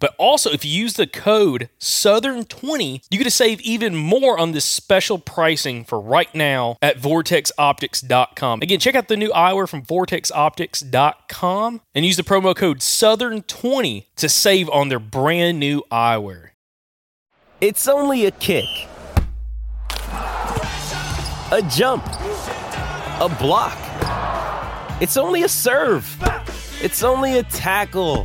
But also, if you use the code Southern20, you get to save even more on this special pricing for right now at vortexoptics.com. Again, check out the new eyewear from vortexoptics.com and use the promo code Southern20 to save on their brand new eyewear. It's only a kick, a jump, a block. It's only a serve. It's only a tackle,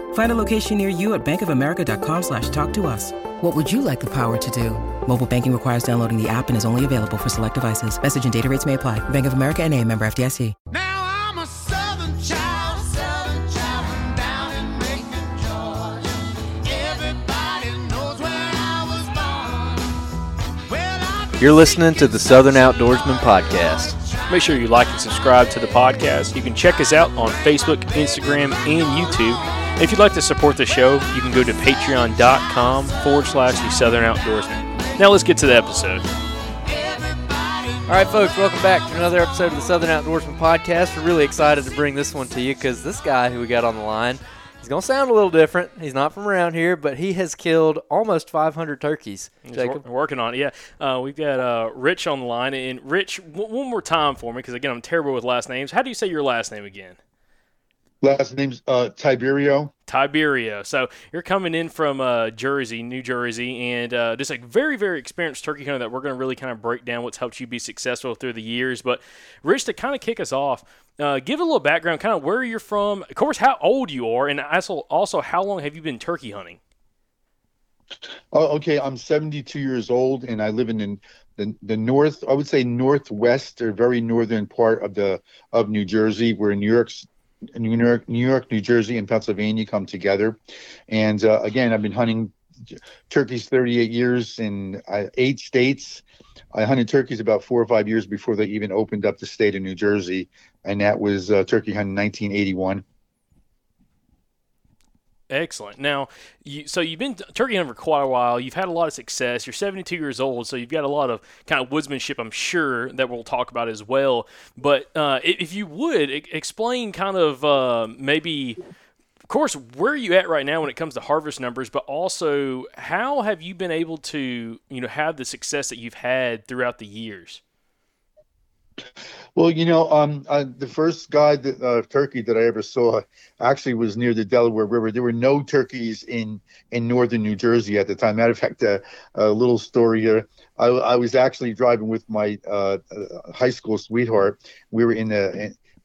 Find a location near you at bankofamerica.com slash talk to us. What would you like the power to do? Mobile banking requires downloading the app and is only available for select devices. Message and data rates may apply. Bank of America and a member FDIC. Now I'm a southern child, southern child from down in Macon, Georgia. Everybody knows where I was born. Well, You're listening to the Southern Outdoorsman Podcast. Make sure you like and subscribe to the podcast. You can check us out on Facebook, Instagram, and YouTube. If you'd like to support the show, you can go to patreon.com forward slash the Southern Outdoorsman. Now let's get to the episode. All right, folks, welcome back to another episode of the Southern Outdoorsman Podcast. We're really excited to bring this one to you because this guy who we got on the line, he's going to sound a little different. He's not from around here, but he has killed almost 500 turkeys. Jacob. wor- working on it. Yeah, uh, we've got uh, Rich on the line, and Rich, w- one more time for me, because again, I'm terrible with last names. How do you say your last name again? Last name's uh, Tiberio. Tiberio. So you're coming in from uh, Jersey, New Jersey, and uh, just a very, very experienced turkey hunter that we're going to really kind of break down what's helped you be successful through the years. But Rich, to kind of kick us off, uh, give a little background, kind of where you're from, of course, how old you are, and also, also how long have you been turkey hunting? Oh, okay, I'm 72 years old, and I live in the, the the north. I would say northwest or very northern part of the of New Jersey, where New York's New York, New York, New Jersey, and Pennsylvania come together. And uh, again, I've been hunting turkeys 38 years in uh, eight states. I hunted turkeys about four or five years before they even opened up the state of New Jersey, and that was uh, turkey hunting 1981. Excellent. Now, you, so you've been turkey hunting for quite a while. You've had a lot of success. You're 72 years old, so you've got a lot of kind of woodsmanship, I'm sure, that we'll talk about as well. But uh, if you would explain, kind of uh, maybe, of course, where are you at right now when it comes to harvest numbers, but also how have you been able to, you know, have the success that you've had throughout the years? Well, you know, um, uh, the first guy that uh, turkey that I ever saw actually was near the Delaware River. There were no turkeys in in northern New Jersey at the time. Matter of fact, uh, a little story here. I, I was actually driving with my uh, uh, high school sweetheart. We were in,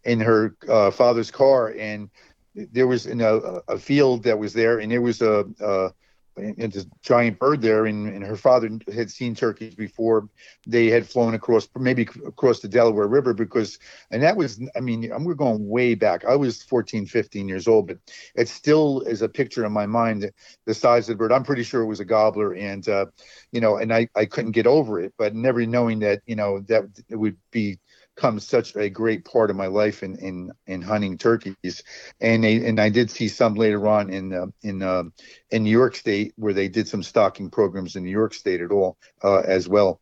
in her uh, father's car, and there was in a, a field that was there, and there was a. a and this giant bird there, and, and her father had seen turkeys before they had flown across, maybe across the Delaware River, because, and that was, I mean, we're going way back. I was 14, 15 years old, but it still is a picture in my mind, the size of the bird. I'm pretty sure it was a gobbler, and, uh, you know, and I, I couldn't get over it, but never knowing that, you know, that it would be become such a great part of my life in in, in hunting turkeys, and they, and I did see some later on in uh, in uh, in New York State where they did some stocking programs in New York State at all uh, as well.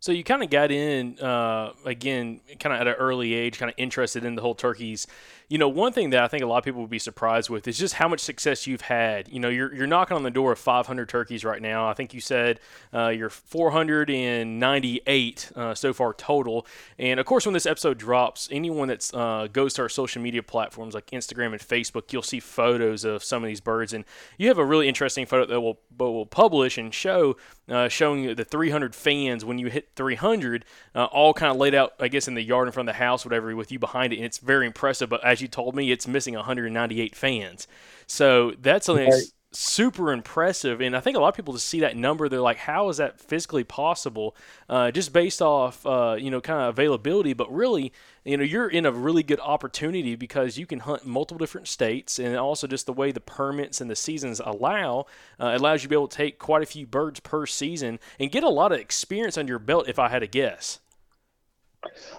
So you kind of got in uh, again, kind of at an early age, kind of interested in the whole turkeys. You know, one thing that I think a lot of people would be surprised with is just how much success you've had. You know, you're, you're knocking on the door of 500 turkeys right now. I think you said uh, you're 498 uh, so far total. And of course, when this episode drops, anyone that uh, goes to our social media platforms like Instagram and Facebook, you'll see photos of some of these birds. And you have a really interesting photo that we'll, we'll publish and show uh, showing the 300 fans when you hit 300, uh, all kind of laid out, I guess, in the yard in front of the house, whatever, with you behind it. And it's very impressive. But as you told me, it's missing 198 fans. So that's something that's super impressive. And I think a lot of people just see that number, they're like, how is that physically possible? Uh, just based off, uh, you know, kind of availability. But really, you know, you're in a really good opportunity because you can hunt multiple different states, and also just the way the permits and the seasons allow uh, allows you to be able to take quite a few birds per season and get a lot of experience under your belt. If I had to guess.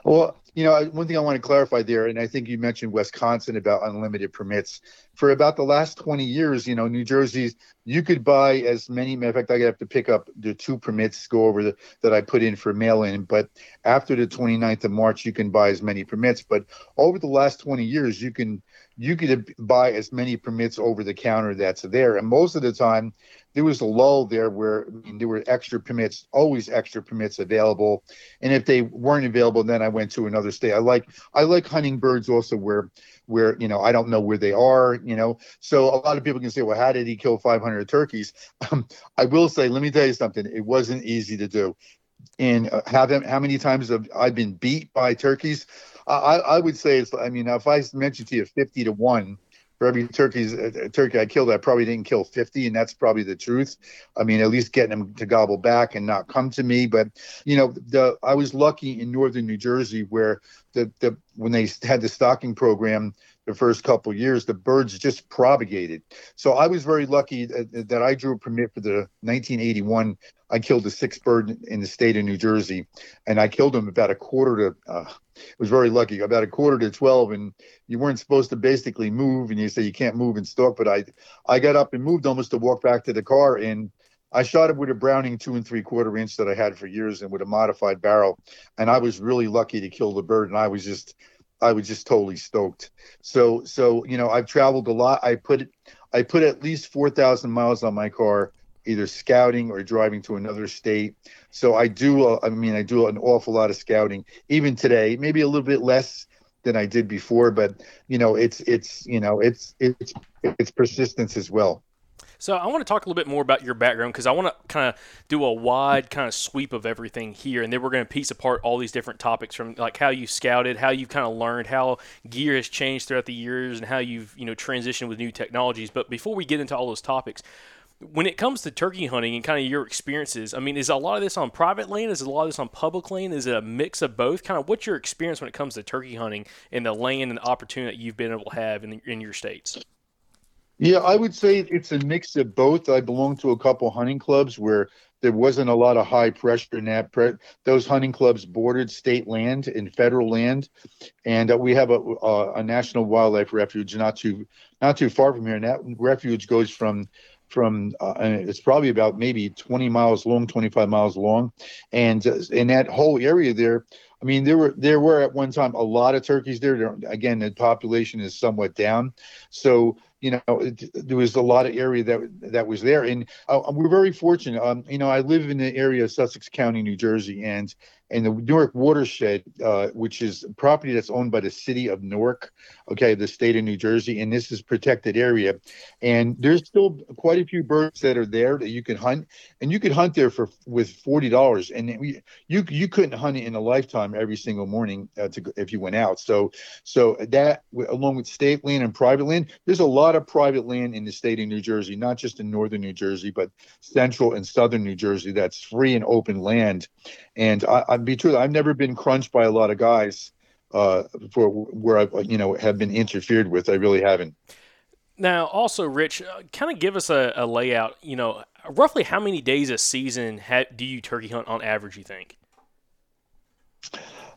Well, you know, one thing I want to clarify there, and I think you mentioned Wisconsin about unlimited permits. For about the last 20 years, you know, New Jersey's, you could buy as many. Matter of fact, I have to pick up the two permits go over the, that I put in for mail in. But after the 29th of March, you can buy as many permits. But over the last 20 years, you can you could buy as many permits over the counter that's there. And most of the time, there was a lull there where I mean, there were extra permits, always extra permits available. And if they weren't available, then I went to another state. I like I like hunting birds also where where you know I don't know where they are. You know, so a lot of people can say, well, how did he kill 500 turkeys? Um, I will say, let me tell you something. It wasn't easy to do. And uh, how how many times have I been beat by turkeys? I, I would say it's. I mean, if I mentioned to you 50 to one for every turkeys uh, turkey I killed, I probably didn't kill 50, and that's probably the truth. I mean, at least getting them to gobble back and not come to me. But you know, the I was lucky in northern New Jersey where the the when they had the stocking program the first couple years, the birds just propagated. So I was very lucky that, that I drew a permit for the 1981. I killed a six bird in the state of New Jersey, and I killed them about a quarter to. Uh, it was very lucky, about a quarter to 12, and you weren't supposed to basically move, and you say you can't move and stalk. But I, I got up and moved almost to walk back to the car, and I shot it with a Browning two and three quarter inch that I had for years, and with a modified barrel, and I was really lucky to kill the bird, and I was just. I was just totally stoked. So so you know I've traveled a lot. I put I put at least four thousand miles on my car, either scouting or driving to another state. So I do. uh, I mean I do an awful lot of scouting even today. Maybe a little bit less than I did before, but you know it's it's you know it's it's it's persistence as well. So I want to talk a little bit more about your background because I want to kind of do a wide kind of sweep of everything here, and then we're going to piece apart all these different topics from like how you scouted, how you've kind of learned, how gear has changed throughout the years, and how you've you know transitioned with new technologies. But before we get into all those topics, when it comes to turkey hunting and kind of your experiences, I mean, is a lot of this on private land? Is a lot of this on public land? Is it a mix of both? Kind of what's your experience when it comes to turkey hunting and the land and the opportunity that you've been able to have in, in your states? Yeah, I would say it's a mix of both. I belong to a couple hunting clubs where there wasn't a lot of high pressure in that. Pre- those hunting clubs bordered state land and federal land, and uh, we have a, a, a national wildlife refuge not too not too far from here, and that refuge goes from from uh, it's probably about maybe 20 miles long, 25 miles long, and uh, in that whole area there. I mean, there were there were at one time a lot of turkeys. There- Again, the population is somewhat down, so you know it, there was a lot of area that that was there, and uh, we're very fortunate. Um, you know, I live in the area of Sussex County, New Jersey, and and the Newark watershed, uh, which is property that's owned by the city of Newark, okay, the state of New Jersey, and this is protected area, and there's still quite a few birds that are there that you can hunt, and you could hunt there for with forty dollars, and we, you you couldn't hunt it in a lifetime every single morning uh, to, if you went out. So so that along with state land and private land, there's a lot of private land in the state of New Jersey, not just in northern New Jersey, but central and southern New Jersey that's free and open land. And I, I'd be true, I've never been crunched by a lot of guys uh, for where I, you know, have been interfered with. I really haven't. Now, also, Rich, uh, kind of give us a, a layout. You know, roughly how many days a season ha- do you turkey hunt on average? You think?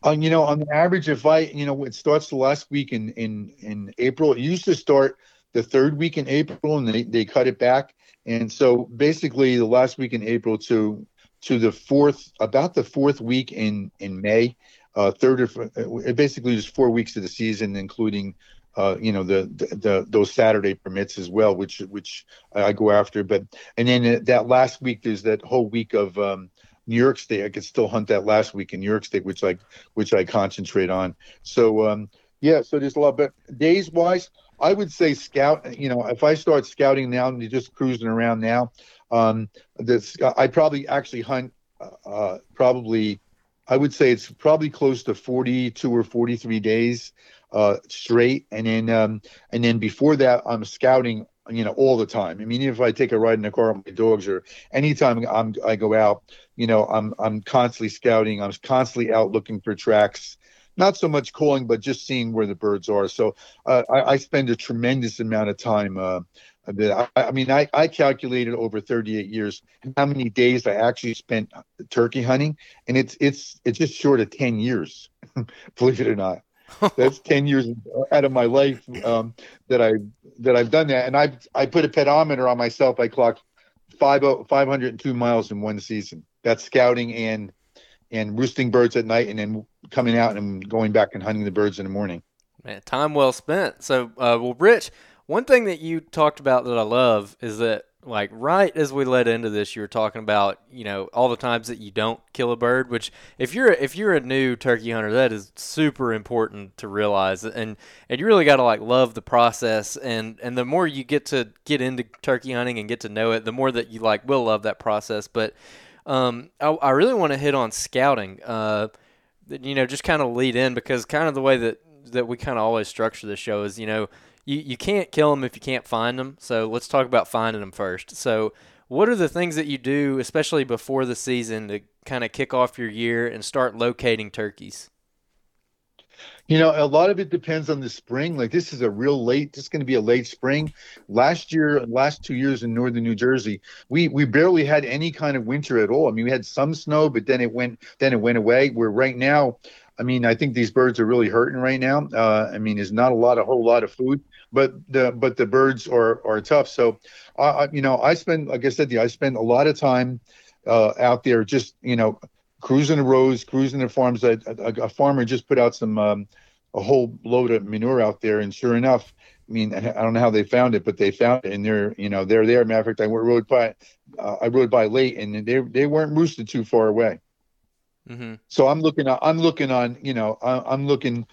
Uh, you know, on the average, if I, you know, it starts the last week in in in April. It used to start the third week in April, and they they cut it back. And so basically, the last week in April to to the fourth, about the fourth week in in May, uh, third or basically just four weeks of the season, including. Uh, you know the, the the those Saturday permits as well, which which I go after. But and then uh, that last week, there's that whole week of um, New York State. I could still hunt that last week in New York State, which I which I concentrate on. So um, yeah, so there's a lot. But days wise, I would say scout. You know, if I start scouting now and you're just cruising around now, um, this I probably actually hunt uh, probably. I would say it's probably close to 42 or 43 days uh, straight, and then um, and then before that, I'm scouting. You know, all the time. I mean, if I take a ride in the car with my dogs, or anytime I'm I go out, you know, I'm I'm constantly scouting. I'm constantly out looking for tracks. Not so much calling, but just seeing where the birds are. So uh, I, I spend a tremendous amount of time. Uh, I, I mean, I, I calculated over 38 years how many days I actually spent turkey hunting, and it's it's it's just short of 10 years, believe it or not. That's 10 years out of my life um, that I that I've done that, and I I put a pedometer on myself. I clocked five 502 miles in one season. That's scouting and and roosting birds at night, and then coming out and going back and hunting the birds in the morning. Man, time well spent. So, uh, well, Rich, one thing that you talked about that I love is that, like, right as we led into this, you were talking about, you know, all the times that you don't kill a bird. Which, if you're if you're a new turkey hunter, that is super important to realize, and and you really got to like love the process. And and the more you get to get into turkey hunting and get to know it, the more that you like will love that process. But um, I, I really want to hit on scouting. Uh, you know, just kind of lead in because kind of the way that that we kind of always structure the show is, you know, you, you can't kill them if you can't find them. So let's talk about finding them first. So, what are the things that you do, especially before the season, to kind of kick off your year and start locating turkeys? You know, a lot of it depends on the spring. Like this is a real late. This is going to be a late spring. Last year, last two years in northern New Jersey, we we barely had any kind of winter at all. I mean, we had some snow, but then it went then it went away. Where right now, I mean, I think these birds are really hurting right now. Uh, I mean, there's not a lot, a whole lot of food, but the but the birds are are tough. So, I, you know, I spend like I said, I spend a lot of time uh, out there just you know cruising the roads, cruising the farms. A farmer just put out some um, a whole load of manure out there, and sure enough, I mean, I don't know how they found it, but they found it, and they're you know they're there. Matter of fact, I rode by, uh, I rode by late, and they they weren't roosted too far away. Mm-hmm. So I'm looking, I'm looking on, you know, I'm looking.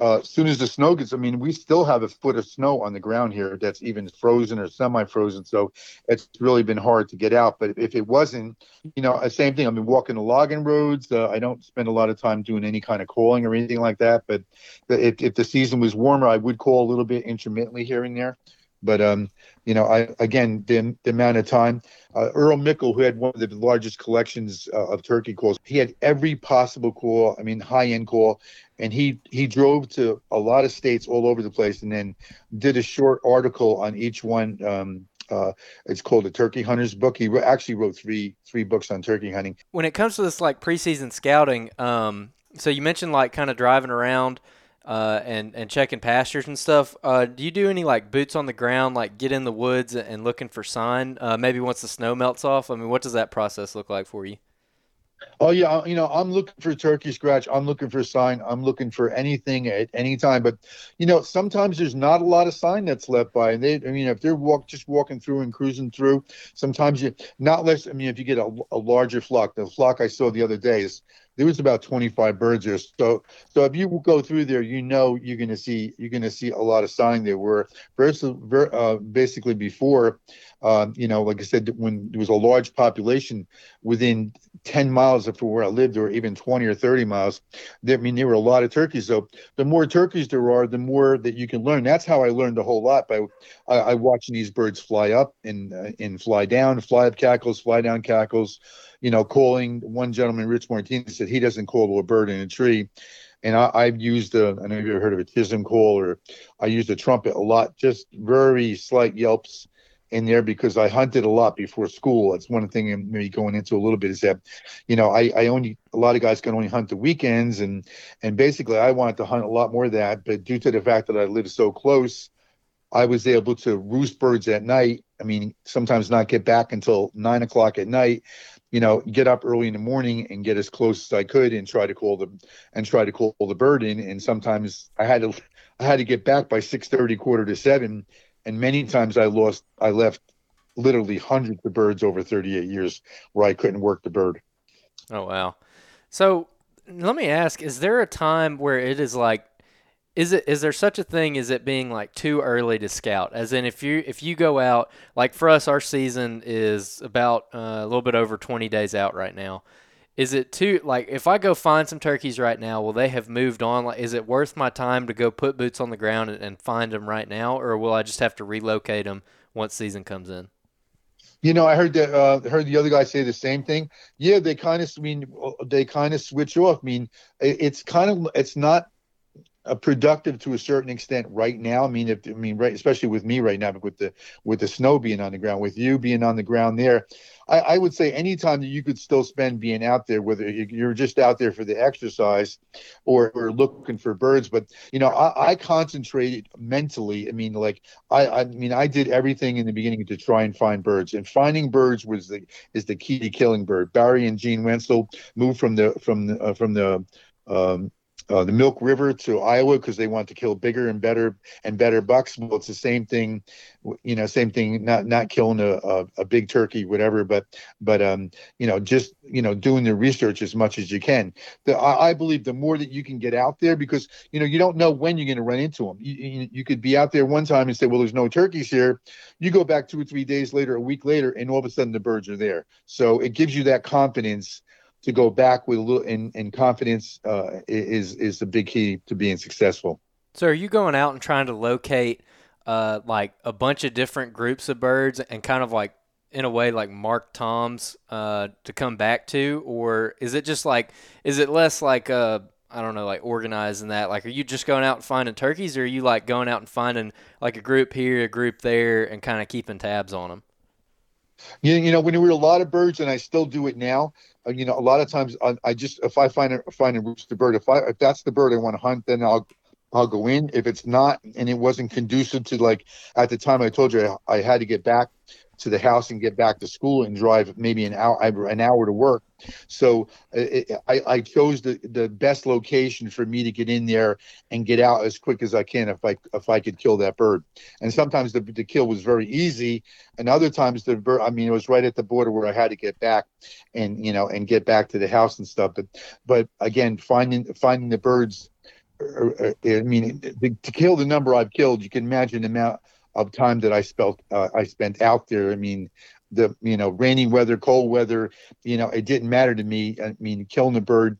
Uh, as soon as the snow gets, I mean, we still have a foot of snow on the ground here that's even frozen or semi-frozen. So it's really been hard to get out. But if it wasn't, you know, uh, same thing. I've been walking the logging roads. Uh, I don't spend a lot of time doing any kind of calling or anything like that. But the- if, if the season was warmer, I would call a little bit intermittently here and there. But um, you know, I again the, the amount of time. Uh, Earl Mickel, who had one of the largest collections uh, of turkey calls, he had every possible call. I mean, high end call, and he he drove to a lot of states all over the place, and then did a short article on each one. Um, uh, it's called the Turkey Hunter's Book. He actually wrote three three books on turkey hunting. When it comes to this like preseason scouting, um, so you mentioned like kind of driving around uh, and and checking pastures and stuff. Uh, do you do any like boots on the ground, like get in the woods and looking for sign? Uh, maybe once the snow melts off. I mean, what does that process look like for you? Oh yeah, you know, I'm looking for turkey scratch. I'm looking for sign. I'm looking for anything at any time. But you know, sometimes there's not a lot of sign that's left by. And they, I mean, if they're walk just walking through and cruising through, sometimes you not less. I mean, if you get a, a larger flock, the flock I saw the other day is there was about 25 birds there. So so if you go through there, you know you're gonna see you're gonna see a lot of sign there. Where first, uh, basically before, um, you know, like I said, when there was a large population within 10 miles of where I lived, or even 20 or 30 miles, there, I mean, there were a lot of turkeys. So the more turkeys there are, the more that you can learn. That's how I learned a whole lot by I, I watching these birds fly up and uh, and fly down, fly up cackles, fly down cackles. You know, calling one gentleman, Rich Martinez, said he doesn't call a bird in a tree. And I, I've used a, I know you've heard of a chisholm call, or I used a trumpet a lot, just very slight yelps in there because I hunted a lot before school. That's one thing I'm maybe going into a little bit is that, you know, I, I only a lot of guys can only hunt the weekends and and basically I wanted to hunt a lot more of that, but due to the fact that I live so close, I was able to roost birds at night. I mean, sometimes not get back until nine o'clock at night. You know, get up early in the morning and get as close as I could and try to call the and try to call the bird in. And sometimes I had to I had to get back by six thirty, quarter to seven and many times I lost, I left literally hundreds of birds over 38 years where I couldn't work the bird. Oh wow! So let me ask: Is there a time where it is like, is it is there such a thing as it being like too early to scout? As in, if you if you go out, like for us, our season is about uh, a little bit over 20 days out right now. Is it too like if I go find some turkeys right now, will they have moved on? Like, is it worth my time to go put boots on the ground and, and find them right now, or will I just have to relocate them once season comes in? You know, I heard that. Uh, heard the other guy say the same thing. Yeah, they kind of. I mean, they kind of switch off. I mean, it, it's kind of. It's not uh, productive to a certain extent right now. I mean, if I mean, right, especially with me right now, with the with the snow being on the ground, with you being on the ground there, I, I would say anytime that you could still spend being out there, whether you're just out there for the exercise or, or looking for birds. But you know, I, I concentrated mentally. I mean, like I, I mean, I did everything in the beginning to try and find birds, and finding birds was the is the key to killing bird. Barry and Gene Wensel moved from the from the uh, from the um, uh, the Milk River to Iowa because they want to kill bigger and better and better bucks. Well, it's the same thing, you know, same thing. Not not killing a, a, a big turkey, whatever, but but um, you know, just you know, doing the research as much as you can. The, I, I believe the more that you can get out there, because you know, you don't know when you're going to run into them. You, you, you could be out there one time and say, well, there's no turkeys here. You go back two or three days later, a week later, and all of a sudden the birds are there. So it gives you that confidence to go back with a little and, and confidence uh, is is the big key to being successful. So are you going out and trying to locate uh, like a bunch of different groups of birds and kind of like in a way like mark toms uh, to come back to, or is it just like is it less like uh I don't know like organizing that? Like, are you just going out and finding turkeys, or are you like going out and finding like a group here, a group there, and kind of keeping tabs on them? You, you know, when there were a lot of birds, and I still do it now. Uh, you know, a lot of times I, I just if I find a find a rooster bird, if I if that's the bird I want to hunt, then I'll I'll go in. If it's not, and it wasn't conducive to like at the time I told you I, I had to get back to the house and get back to school and drive maybe an hour an hour to work. So uh, it, I, I chose the, the best location for me to get in there and get out as quick as I can if I if I could kill that bird. And sometimes the, the kill was very easy, and other times the bird I mean it was right at the border where I had to get back and you know and get back to the house and stuff. But but again finding finding the birds. Er, er, er, I mean, to kill the number I've killed, you can imagine the amount of time that I spent uh, I spent out there. I mean, the you know rainy weather, cold weather, you know, it didn't matter to me. I mean, killing a bird.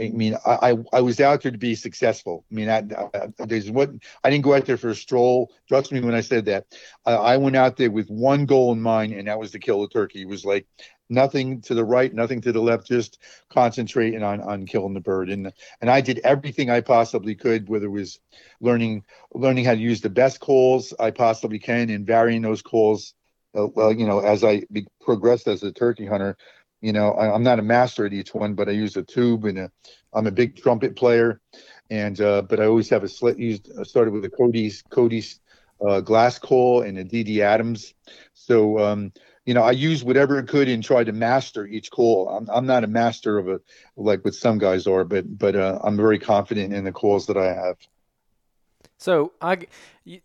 I mean, I I, I was out there to be successful. I mean, I, I, there's what I didn't go out there for a stroll. Trust me when I said that. I, I went out there with one goal in mind, and that was to kill the turkey. It was like nothing to the right, nothing to the left, just concentrating on on killing the bird. And and I did everything I possibly could, whether it was learning learning how to use the best calls I possibly can and varying those calls. Uh, well, you know, as I be, progressed as a turkey hunter, you know, I, I'm not a master at each one, but I use a tube and I'm a big trumpet player. and uh, but I always have a slit used. I started with a Cody's Cody's uh, glass coal and a DD Adams. So um, you know, I used whatever I could and tried to master each call. I'm I'm not a master of a like what some guys are, but but uh, I'm very confident in the calls that I have. So I,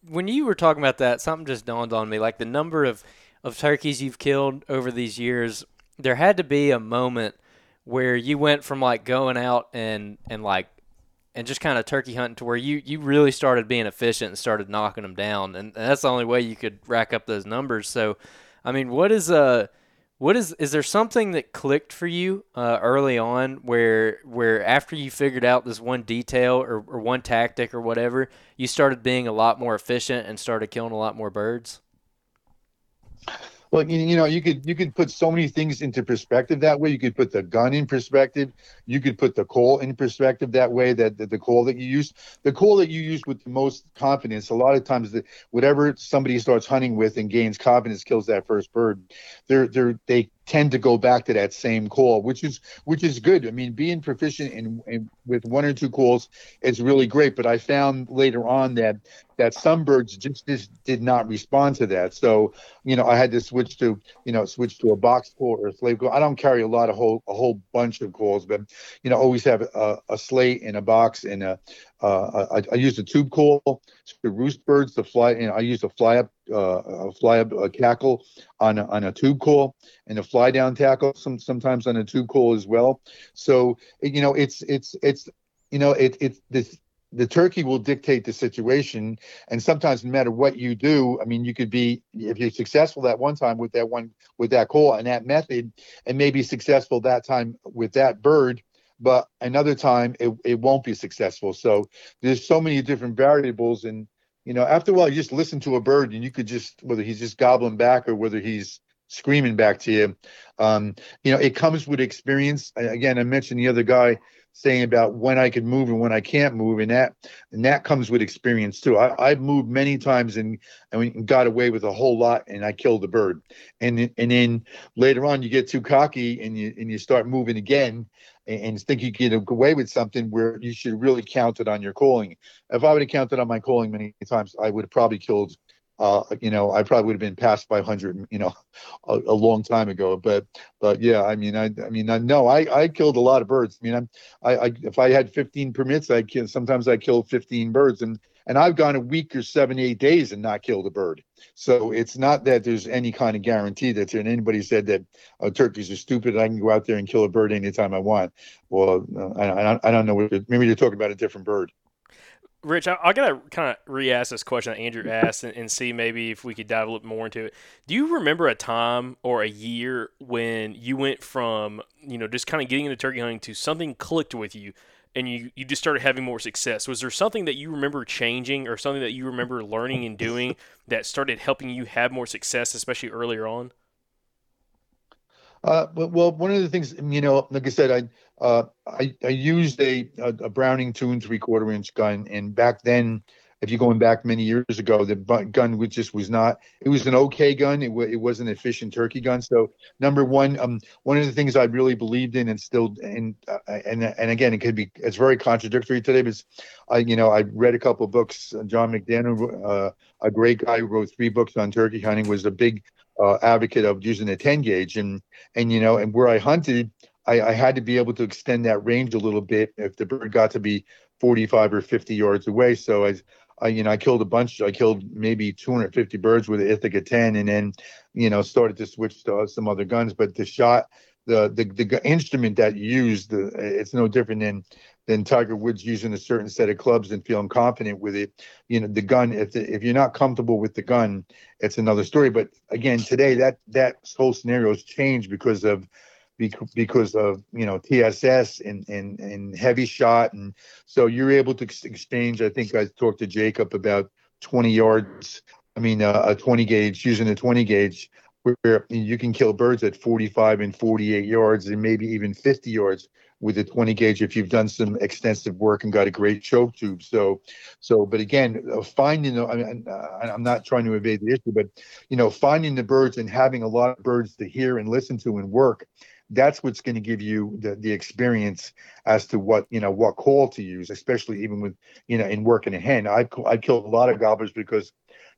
when you were talking about that, something just dawned on me. Like the number of, of turkeys you've killed over these years, there had to be a moment where you went from like going out and and like and just kind of turkey hunting to where you you really started being efficient and started knocking them down, and, and that's the only way you could rack up those numbers. So, I mean, what is uh what is is there something that clicked for you uh, early on where where after you figured out this one detail or, or one tactic or whatever you started being a lot more efficient and started killing a lot more birds Well, you, know, you could you could put so many things into perspective that way. You could put the gun in perspective. You could put the coal in perspective that way. That the, the coal that you use, the coal that you use with the most confidence. A lot of times, that whatever somebody starts hunting with and gains confidence kills that first bird. They're they're they tend to go back to that same call, which is which is good. I mean, being proficient in, in with one or two calls is really great. But I found later on that that some birds just, just did not respond to that. So you know, I had to switch to you know switch to a box call or a slate call. I don't carry a lot of whole a whole bunch of calls, but you know, always have a, a slate and a box and a uh, I, I use a tube call to roost birds to fly, and I use a fly up, uh, a fly up a cackle on a, on a tube call and a fly down cackle, some sometimes on a tube call as well. So you know, it's it's it's you know, it it's this the turkey will dictate the situation and sometimes no matter what you do i mean you could be if you're successful that one time with that one with that call and that method and maybe successful that time with that bird but another time it, it won't be successful. So there's so many different variables and you know after a while you just listen to a bird and you could just whether he's just gobbling back or whether he's screaming back to you. Um, you know it comes with experience. Again i mentioned the other guy saying about when I can move and when I can't move, and that and that comes with experience too. I, I've moved many times and and got away with a whole lot, and I killed a bird. And and then later on, you get too cocky and you and you start moving again, and, and think you get away with something where you should really count it on your calling. If I would have counted on my calling many times, I would have probably killed uh, you know, I probably would have been by 100, you know, a, a, long time ago. But, but yeah, I mean, I, I mean, I know I, I killed a lot of birds. I mean, I'm, I, I, if I had 15 permits, I kill, sometimes I killed 15 birds and, and I've gone a week or seven, eight days and not killed a bird. So it's not that there's any kind of guarantee that and anybody said that uh, turkeys are stupid. I can go out there and kill a bird anytime I want. Well, uh, I, I don't know maybe you're talking about a different bird. Rich, I, I gotta kind of re-ask this question that Andrew asked and, and, see maybe if we could dive a little more into it. Do you remember a time or a year when you went from you know just kind of getting into turkey hunting to something clicked with you, and you you just started having more success? Was there something that you remember changing or something that you remember learning and doing that started helping you have more success, especially earlier on? Uh, well, one of the things, you know, like I said, I uh, I, I, used a, a Browning two and three quarter inch gun, and back then, if you're going back many years ago, the gun was just was not. It was an okay gun. It, w- it was an efficient turkey gun. So number one, um, one of the things I really believed in, and still, and uh, and and again, it could be it's very contradictory today, but I, you know, I read a couple books. John McDaniel, uh, a great guy who wrote three books on turkey hunting, was a big uh, advocate of using a 10 gauge and and you know and where i hunted I, I, had to be able to extend that range a little bit if the bird got to be 45 or 50 yards away so I, I you know i killed a bunch i killed maybe 250 birds with an ithaca 10 and then you know started to switch to some other guns but the shot the the, the instrument that you use the it's no different than than Tiger Woods using a certain set of clubs and feeling confident with it. You know, the gun. If the, if you're not comfortable with the gun, it's another story. But again, today that that whole scenario has changed because of because of you know TSS and and and heavy shot, and so you're able to exchange. I think I talked to Jacob about 20 yards. I mean, uh, a 20 gauge using a 20 gauge where you can kill birds at 45 and 48 yards and maybe even 50 yards with a 20 gauge if you've done some extensive work and got a great choke tube. So, so, but again, uh, finding, I mean, I'm not trying to evade the issue, but, you know, finding the birds and having a lot of birds to hear and listen to and work, that's what's going to give you the the experience as to what you know what call to use, especially even with you know in working a hen. I I killed a lot of gobblers because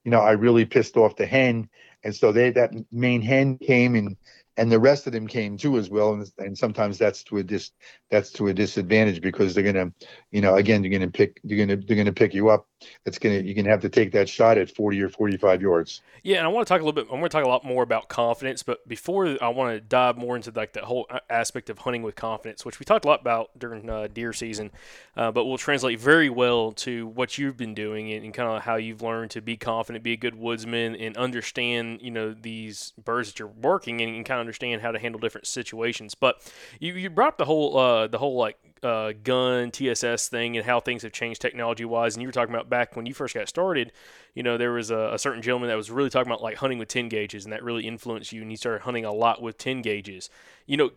you know I really pissed off the hen, and so they that main hen came and and the rest of them came too as well and, and sometimes that's to a dis that's to a disadvantage because they're gonna you know again they're gonna pick they're gonna they're gonna pick you up it's gonna you're gonna have to take that shot at 40 or 45 yards Yeah, and I want to talk a little bit. I want to talk a lot more about confidence, but before I want to dive more into like the whole aspect of hunting with confidence, which we talked a lot about during uh, deer season, uh, but will translate very well to what you've been doing and, and kind of how you've learned to be confident, be a good woodsman, and understand you know these birds that you're working and, and kind of understand how to handle different situations. But you, you brought up the whole uh, the whole like uh, gun TSS thing and how things have changed technology wise. And you were talking about back when you first got started, you know, there was a, a certain gentleman that was really talking about like hunting with 10 gauges and that really influenced you. And you started hunting a lot with 10 gauges. You know,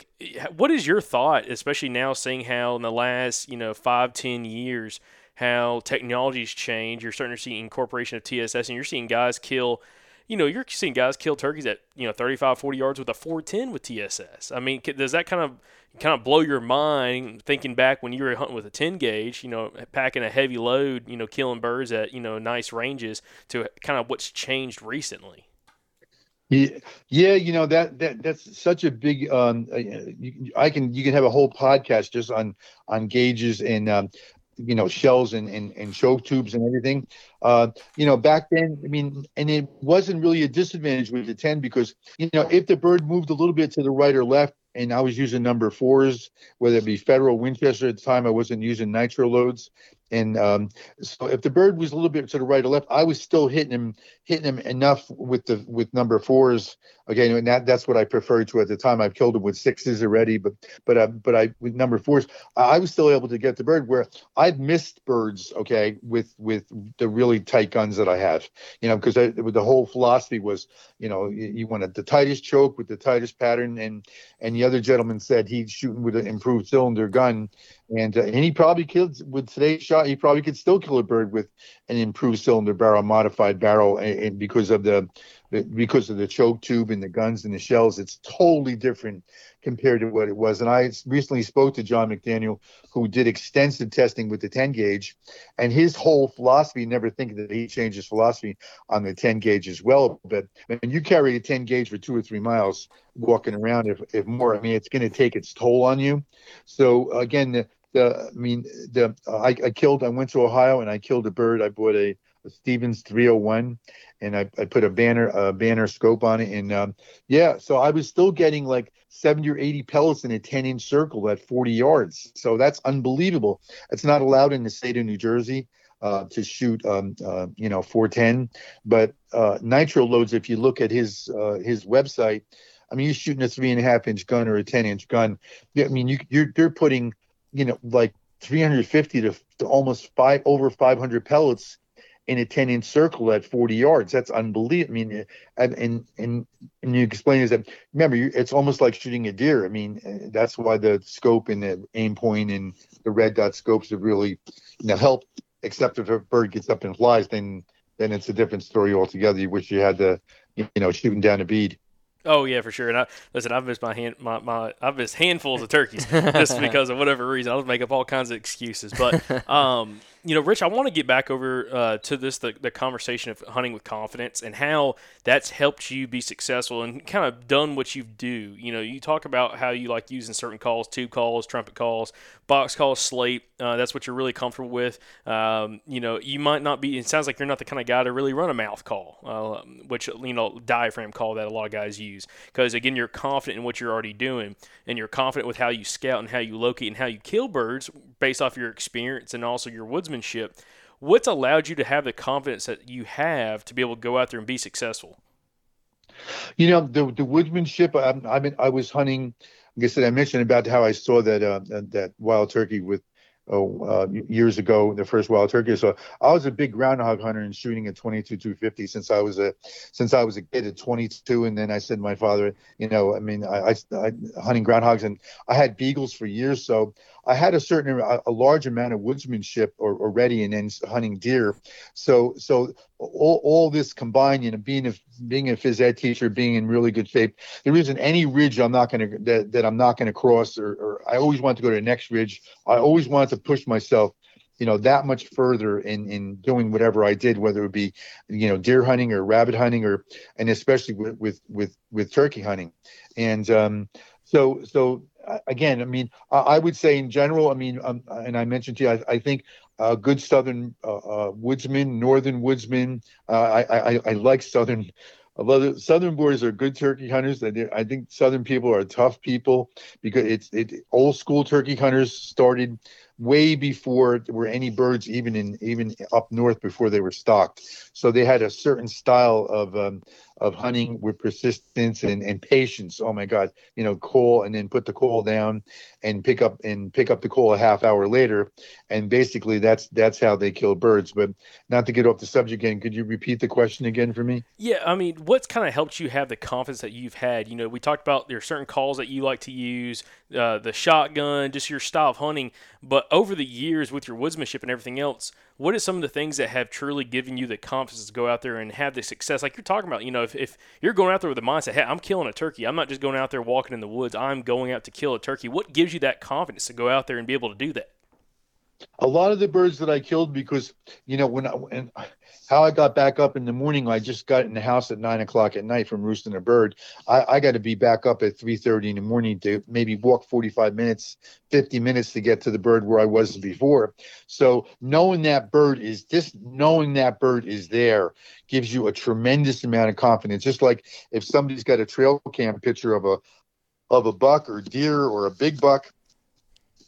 what is your thought, especially now seeing how in the last, you know, five, 10 years, how technology's changed? You're starting to see incorporation of TSS and you're seeing guys kill you know, you're seeing guys kill turkeys at, you know, 35, 40 yards with a 410 with TSS. I mean, does that kind of kind of blow your mind thinking back when you were hunting with a 10 gauge, you know, packing a heavy load, you know, killing birds at, you know, nice ranges to kind of what's changed recently? Yeah, yeah, you know that that that's such a big. Um, uh, I can you can have a whole podcast just on on gauges and um, you know shells and, and and choke tubes and everything. Uh, you know back then, I mean, and it wasn't really a disadvantage with the ten because you know if the bird moved a little bit to the right or left, and I was using number fours, whether it be Federal Winchester at the time, I wasn't using nitro loads. And um, so if the bird was a little bit to the right or left, I was still hitting him, hitting him enough with the with number fours. Okay, and that that's what I preferred to at the time. I've killed him with sixes already, but but uh, but I with number fours, I was still able to get the bird where I've missed birds. Okay, with with the really tight guns that I have, you know, because the whole philosophy was, you know, you, you wanted the tightest choke with the tightest pattern, and and the other gentleman said he's shooting with an improved cylinder gun, and uh, and he probably killed with today's shot. He probably could still kill a bird with an improved cylinder barrel, modified barrel, and, and because of the because of the choke tube and the guns and the shells, it's totally different compared to what it was. And I recently spoke to John McDaniel, who did extensive testing with the 10 gauge, and his whole philosophy, never thinking that he changed his philosophy on the 10 gauge as well. But when you carry a 10 gauge for two or three miles walking around, if, if more, I mean, it's going to take its toll on you. So again, the, the I mean, the I, I killed. I went to Ohio and I killed a bird. I bought a Stevens 301, and I, I put a banner a banner scope on it, and um, yeah, so I was still getting like 70 or 80 pellets in a 10 inch circle at 40 yards. So that's unbelievable. It's not allowed in the state of New Jersey. Uh, to shoot, um, uh, you know, 410, but uh, nitro loads. If you look at his uh, his website, I mean, you're shooting a three and a half inch gun or a 10 inch gun. I mean, you, you're they're putting, you know, like 350 to, to almost five over 500 pellets in a 10 inch circle at 40 yards. That's unbelievable. I mean, and and and, and you explain is that remember, it's almost like shooting a deer. I mean, uh, that's why the scope and the aim point and the red dot scopes have really, you know, helped. Except if a bird gets up and flies, then then it's a different story altogether. You wish you had the, you know, shooting down a bead. Oh yeah, for sure. And I listen, I've missed my hand, my, my I've missed handfuls of turkeys just because of whatever reason. I'll make up all kinds of excuses. But um, you know, Rich, I want to get back over uh, to this the, the conversation of hunting with confidence and how that's helped you be successful and kind of done what you do. You know, you talk about how you like using certain calls, tube calls, trumpet calls, box calls, slate. Uh, that's what you're really comfortable with. Um, you know, you might not be. It sounds like you're not the kind of guy to really run a mouth call, uh, which you know diaphragm call that a lot of guys use because again, you're confident in what you're already doing and you're confident with how you scout and how you locate and how you kill birds based off your experience and also your What's allowed you to have the confidence that you have to be able to go out there and be successful? You know, the the woodsmanship. I, I mean, I was hunting. Like I said, I mentioned about how I saw that uh, that wild turkey with oh, uh, years ago, the first wild turkey. So I was a big groundhog hunter and shooting at 22 250 since I was a since I was a kid at 22. And then I said to my father, you know, I mean, I, I, I hunting groundhogs and I had beagles for years, so I had a certain a, a large amount of woodsmanship or, already and then hunting deer. So so all, all this combined, you know, being a being a phys ed teacher, being in really good shape, there isn't any ridge I'm not going to that, that I'm not going to cross. Or, or I always want to go to the next ridge. I always wanted to push myself you know that much further in in doing whatever I did, whether it be you know deer hunting or rabbit hunting or and especially with with with, with turkey hunting, and um, so so uh, again, I mean, I, I would say in general, I mean, um, and I mentioned to you, I, I think uh, good southern uh, uh, woodsman, northern woodsman. Uh, I, I I like southern. It. Southern boys are good turkey hunters. I, I think Southern people are tough people because it's it old school turkey hunters started way before there were any birds even in even up north before they were stocked. So they had a certain style of um, of hunting with persistence and, and patience. Oh my God, you know, call and then put the call down and pick up and pick up the call a half hour later. And basically that's that's how they kill birds. But not to get off the subject again, could you repeat the question again for me? Yeah, I mean, what's kind of helped you have the confidence that you've had? You know, we talked about there are certain calls that you like to use, uh, the shotgun, just your style of hunting. But over the years with your woodsmanship and everything else, what are some of the things that have truly given you the confidence to go out there and have the success? Like you're talking about you know if, if you're going out there with the mindset hey i'm killing a turkey. I'm not just going out there walking in the woods. I'm going out to kill a turkey. What gives you that confidence to go out there and be able to do that a lot of the birds that I killed because you know when I when, how I got back up in the morning, I just got in the house at nine o'clock at night from roosting a bird. I, I got to be back up at three thirty in the morning to maybe walk forty five minutes, fifty minutes to get to the bird where I was before. So knowing that bird is just knowing that bird is there gives you a tremendous amount of confidence. Just like if somebody's got a trail cam picture of a of a buck or deer or a big buck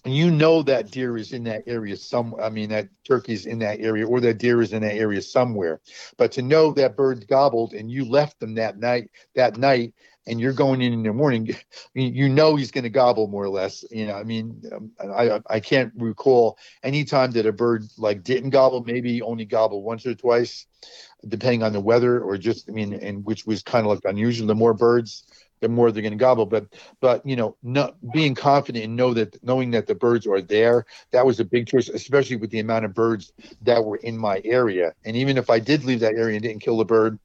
and you know that deer is in that area some i mean that turkey's in that area or that deer is in that area somewhere. But to know that bird gobbled and you left them that night that night and you're going in in the morning you know he's going to gobble more or less you know i mean um, i i can't recall any time that a bird like didn't gobble maybe only gobble once or twice depending on the weather or just i mean and which was kind of like unusual. The more birds the more they're going to gobble. But but you know, not being confident and know that knowing that the birds are there, that was a big choice, especially with the amount of birds that were in my area. And even if I did leave that area and didn't kill the bird,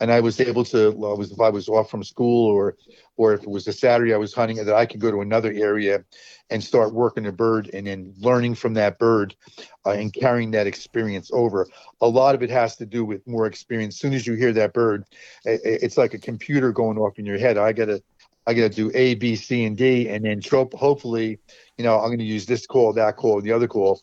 and I was able to, well, was if I was off from school or or if it was a Saturday I was hunting, that I could go to another area and start working a bird and then learning from that bird uh, and carrying that experience over. A lot of it has to do with more experience. As soon as you hear that bird, it's like a computer going off in your head. I gotta I got to do A, B, C, and D, and then trope, hopefully, you know, I'm going to use this call, that call, the other call,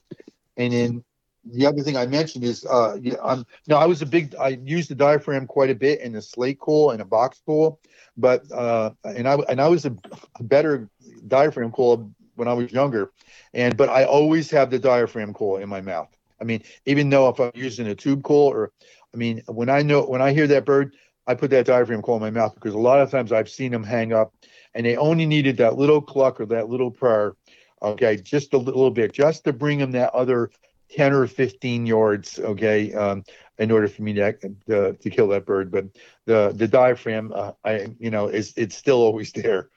and then the other thing I mentioned is, uh, I'm no, I was a big, I used the diaphragm quite a bit in the slate call and a box call, but uh, and I and I was a, a better diaphragm call when I was younger, and but I always have the diaphragm call in my mouth. I mean, even though if I'm using a tube call or, I mean, when I know when I hear that bird, I put that diaphragm call in my mouth because a lot of times I've seen them hang up, and they only needed that little cluck or that little prayer, okay, just a little bit, just to bring them that other 10 or 15 yards, okay, um, in order for me to, to, kill that bird. But the the diaphragm, uh, I you know, is it's still always there.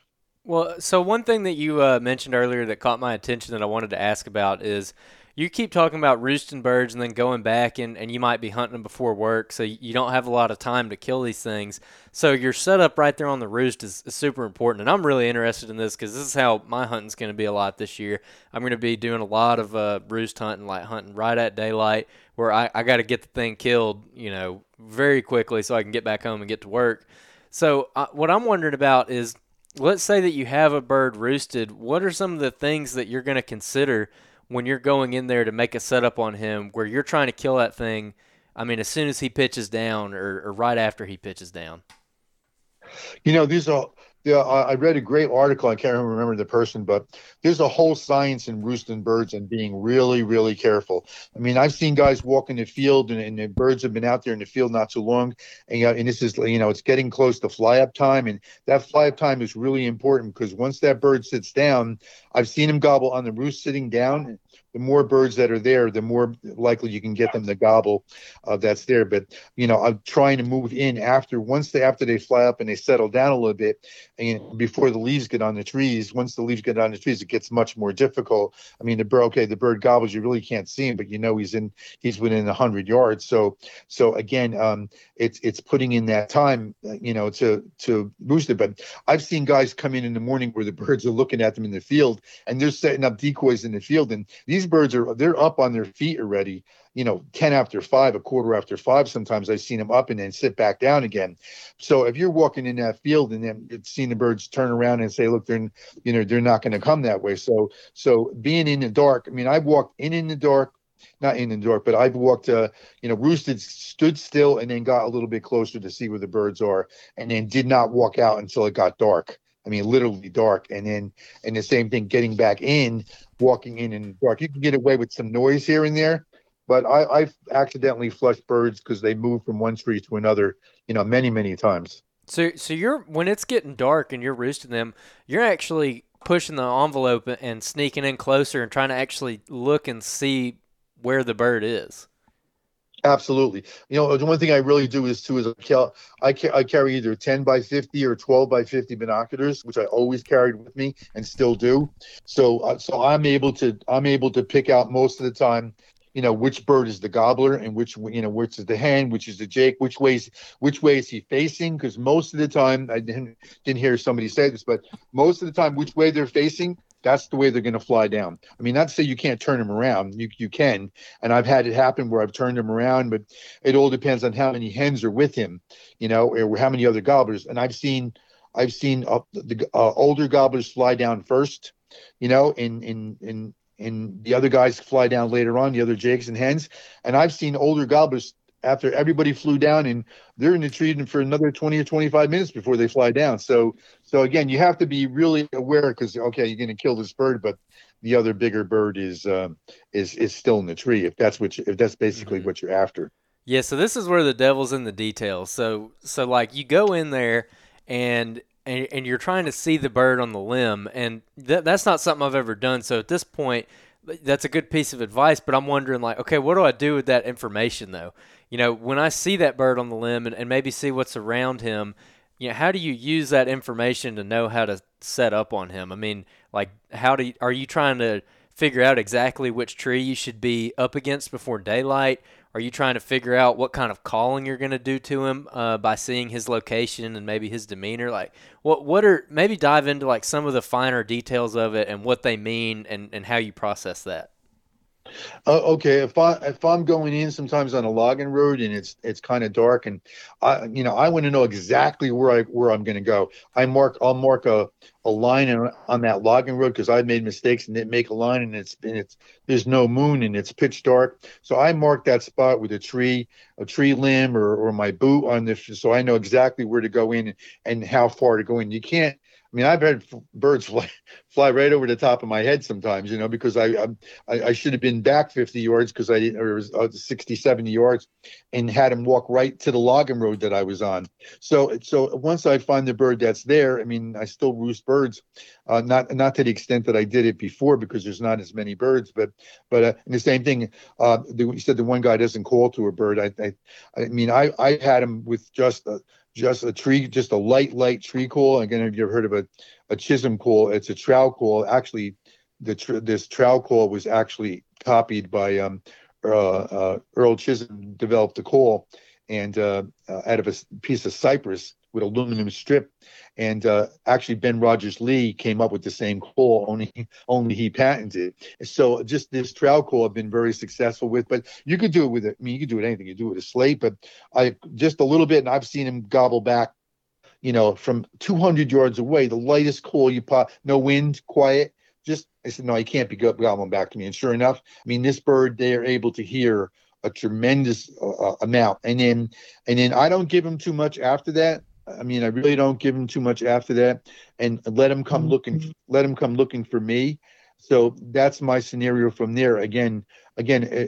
Well, so one thing that you uh, mentioned earlier that caught my attention that I wanted to ask about is you keep talking about roosting birds and then going back and, and you might be hunting them before work, so you don't have a lot of time to kill these things. So your setup right there on the roost is, is super important, and I'm really interested in this because this is how my hunting's going to be a lot this year. I'm going to be doing a lot of uh, roost hunting, like hunting right at daylight, where I, I got to get the thing killed, you know, very quickly so I can get back home and get to work. So uh, what I'm wondering about is, let's say that you have a bird roosted. What are some of the things that you're going to consider? When you're going in there to make a setup on him where you're trying to kill that thing, I mean, as soon as he pitches down or, or right after he pitches down? You know, these are. Yeah, I read a great article. I can't remember the person, but there's a whole science in roosting birds and being really, really careful. I mean, I've seen guys walk in the field, and, and the birds have been out there in the field not too long, and you know, and this is you know, it's getting close to fly up time, and that fly up time is really important because once that bird sits down, I've seen him gobble on the roost sitting down the more birds that are there, the more likely you can get them to gobble. Uh, that's there. But you know, I'm trying to move in after once they after they fly up and they settle down a little bit, and before the leaves get on the trees. Once the leaves get on the trees, it gets much more difficult. I mean, the bird okay, the bird gobbles. You really can't see him, but you know he's in he's within hundred yards. So so again, um, it's it's putting in that time, uh, you know, to to boost it. But I've seen guys come in in the morning where the birds are looking at them in the field and they're setting up decoys in the field, and these birds are they're up on their feet already. You know, ten after five, a quarter after five. Sometimes I've seen them up and then sit back down again. So if you're walking in that field and then you've seen the birds turn around and say, "Look, they're you know they're not going to come that way." So so being in the dark. I mean, I've walked in in the dark not in the dark, but I've walked, uh, you know, roosted, stood still, and then got a little bit closer to see where the birds are, and then did not walk out until it got dark. I mean, literally dark, and then and the same thing, getting back in, walking in in dark. You can get away with some noise here and there, but I, I've accidentally flushed birds because they move from one tree to another, you know, many many times. So, so you're when it's getting dark and you're roosting them, you're actually pushing the envelope and sneaking in closer and trying to actually look and see where the bird is. Absolutely. You know, the one thing I really do is too is I, ca- I, carry either 10 by 50 or 12 by 50 binoculars, which I always carried with me and still do. So, uh, so I'm able to I'm able to pick out most of the time, you know, which bird is the gobbler and which you know which is the hen, which is the jake, which ways which way is he facing? Because most of the time, I didn't didn't hear somebody say this, but most of the time, which way they're facing that's the way they're going to fly down. I mean, not to say you can't turn them around. You you can, and I've had it happen where I've turned them around, but it all depends on how many hens are with him, you know, or how many other gobblers. And I've seen I've seen uh, the uh, older gobblers fly down first, you know, in in in and the other guys fly down later on, the other jakes and hens. And I've seen older gobblers after everybody flew down and they're in the tree for another 20 or 25 minutes before they fly down. So, so again, you have to be really aware because, okay, you're going to kill this bird, but the other bigger bird is, um, is, is still in the tree. If that's what, you, if that's basically Mhm. what you're after. Yeah, so this is where the devil's in the details. So so like you go in there and and, and you're trying to see the bird on the limb and that that's not something I've ever done. So at this point that's a good piece of advice, but I'm wondering like, okay, what do I do with that information though? You know, when I see that bird on the limb and, and maybe see what's around him, you know, how do you use that information to know how to set up on him? I mean, like how do you, are you trying to figure out exactly which tree you should be up against before daylight? Are you trying to figure out what kind of calling you're going to do to him uh, by seeing his location and maybe his demeanor? Like, what what are maybe dive into like some of the finer details of it and what they mean and, and how you process that. Uh, okay, if I if I'm going in sometimes on a logging road and it's it's kind of dark and I you know I want to know exactly where I where I'm going to go. I mark I'll mark a a line on, on that logging road because I've made mistakes and didn't make a line and it's and it's there's no moon and it's pitch dark. So I mark that spot with a tree, a tree limb or or my boot on this so I know exactly where to go in and, and how far to go in. You can't I mean, I've had f- birds fly, fly right over the top of my head sometimes, you know, because I I, I should have been back 50 yards because I or was uh, 60, 70 yards, and had him walk right to the logging road that I was on. So so once I find the bird that's there, I mean, I still roost birds, uh, not not to the extent that I did it before because there's not as many birds, but but uh, the same thing. Uh, the, you said the one guy doesn't call to a bird. I I, I mean, I I had him with just just a tree, just a light, light tree call. Again, if you've heard of a, a Chisholm call, It's a trout call. Actually, the tr- this trout call was actually copied by um, uh, uh, Earl Chisholm. Developed the call, and uh, uh, out of a piece of cypress with aluminum strip. And uh, actually, Ben Rogers Lee came up with the same call, only only he patented. So just this trout call I've been very successful with. But you could do it with it. I mean, you could do it anything. You do it with a slate, but I just a little bit, and I've seen him gobble back, you know, from 200 yards away. The lightest call you pop, no wind, quiet. Just I said, no, he can't be gobbling back to me. And sure enough, I mean, this bird they are able to hear a tremendous uh, uh, amount, and then and then I don't give him too much after that. I mean, I really don't give him too much after that, and let him come looking. Let him come looking for me. So that's my scenario from there. Again, again, eh,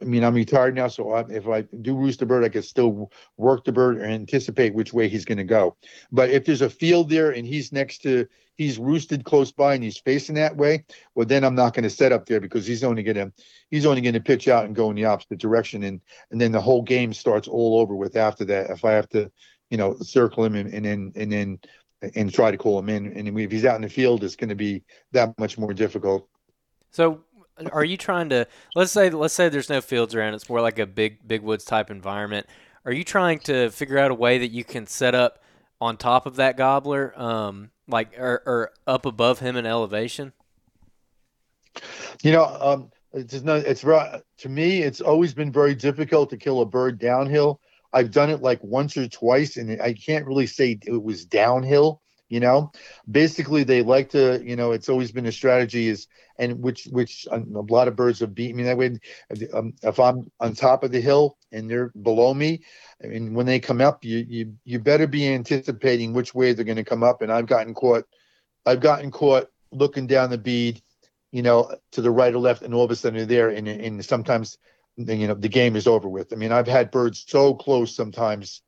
I mean, I'm retired now, so I, if I do roost the bird, I can still work the bird and anticipate which way he's going to go. But if there's a field there and he's next to, he's roosted close by and he's facing that way, well, then I'm not going to set up there because he's only going to, he's only going to pitch out and go in the opposite direction, and and then the whole game starts all over with after that. If I have to, you know, circle him and, and then and then and try to call him in, and if he's out in the field, it's going to be that much more difficult. So, are you trying to let's say let's say there's no fields around, it's more like a big big woods type environment. Are you trying to figure out a way that you can set up on top of that gobbler, um, like or, or up above him in elevation? You know, um, it's not, it's to me. It's always been very difficult to kill a bird downhill. I've done it like once or twice, and I can't really say it was downhill. You know, basically they like to. You know, it's always been a strategy is, and which which a lot of birds have beat me that way. Um, if I'm on top of the hill and they're below me, I mean, when they come up, you you you better be anticipating which way they're going to come up. And I've gotten caught, I've gotten caught looking down the bead, you know, to the right or left, and all of a sudden they're there, and and sometimes, you know, the game is over with. I mean, I've had birds so close sometimes,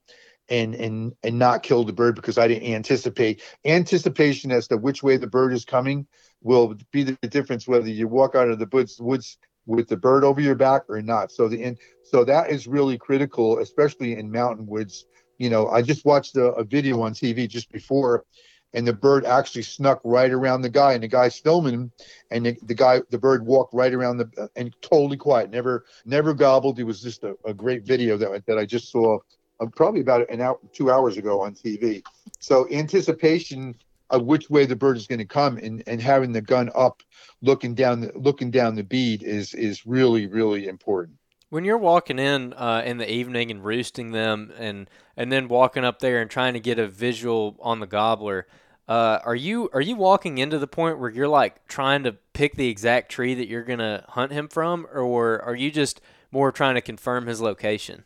and and and not kill the bird because I didn't anticipate. Anticipation as to which way the bird is coming will be the difference whether you walk out of the woods woods with the bird over your back or not. So the and so that is really critical, especially in mountain woods. You know, I just watched a, a video on TV just before, and the bird actually snuck right around the guy, and the guy's filming him, and the, the guy, the bird walked right around the and totally quiet, never never gobbled. It was just a, a great video that that I just saw probably about an hour, two hours ago on TV. So anticipation of which way the bird is going to come and, and having the gun up, looking down the looking down the bead is is really really important. When you're walking in uh, in the evening and roosting them, and and then walking up there and trying to get a visual on the gobbler, uh, are you are you walking into the point where you're like trying to pick the exact tree that you're gonna hunt him from, or are you just more trying to confirm his location?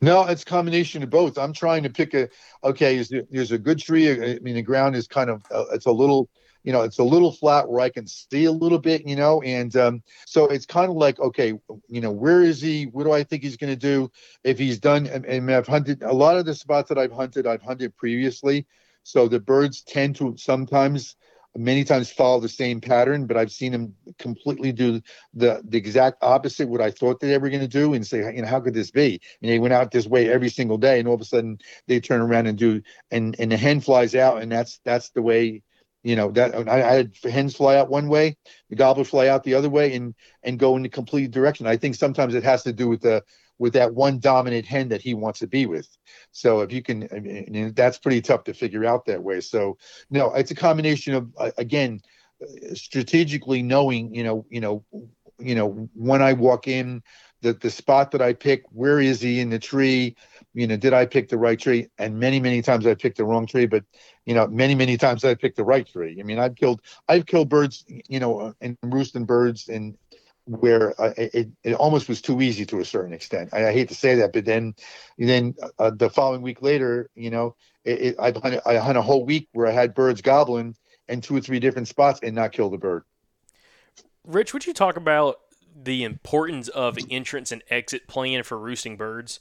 No, it's combination of both. I'm trying to pick a okay. Is there, there's a good tree? I mean, the ground is kind of uh, it's a little, you know, it's a little flat where I can see a little bit, you know, and um, so it's kind of like okay, you know, where is he? What do I think he's going to do? If he's done, and, and I've hunted a lot of the spots that I've hunted, I've hunted previously, so the birds tend to sometimes many times follow the same pattern, but I've seen them completely do the the exact opposite what I thought they were going to do, and say, you know, how could this be? And they went out this way every single day, and all of a sudden they turn around and do, and and the hen flies out, and that's that's the way. You know that I, I had hens fly out one way, the gobblers fly out the other way, and and go in the complete direction. I think sometimes it has to do with the with that one dominant hen that he wants to be with. So if you can, I mean, that's pretty tough to figure out that way. So no, it's a combination of uh, again, strategically knowing, you know, you know, you know, when I walk in, the the spot that I pick, where is he in the tree? You know, did I pick the right tree? And many many times I picked the wrong tree, but you know, many many times I picked the right tree. I mean, I've killed I've killed birds, you know, and roosting birds and where uh, it, it almost was too easy to a certain extent. I, I hate to say that, but then, then uh, the following week later, you know, it, it, I, hunt, I hunt a whole week where I had birds gobbling in two or three different spots and not kill the bird. Rich, would you talk about the importance of entrance and exit plan for roosting birds?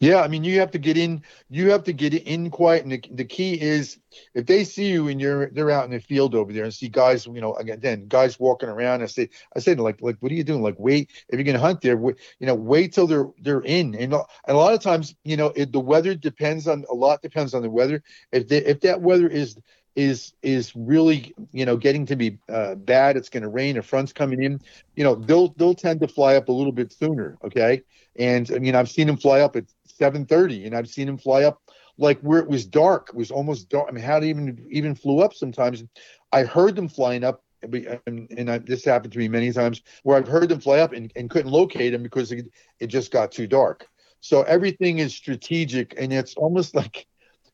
Yeah, I mean, you have to get in. You have to get in quiet, and the, the key is if they see you and you're they're out in the field over there and see guys, you know, again, guys walking around. I say, I said, like, like, what are you doing? Like, wait, if you're gonna hunt there, wait, you know, wait till they're they're in. And, and a lot of times, you know, it, the weather depends on a lot depends on the weather. If they, if that weather is is is really you know getting to be uh, bad. It's going to rain a front's coming in. You know they'll they'll tend to fly up a little bit sooner okay? And i mean i've seen them fly up at 7:30 and i've seen them fly up like where it was dark. It was almost dark. I mean how they even even flew up sometimes. I heard them flying up and, and I, this happened to me many times where i've heard them fly up and, and couldn't locate them because it, it just got too dark. So everything is strategic and it's almost like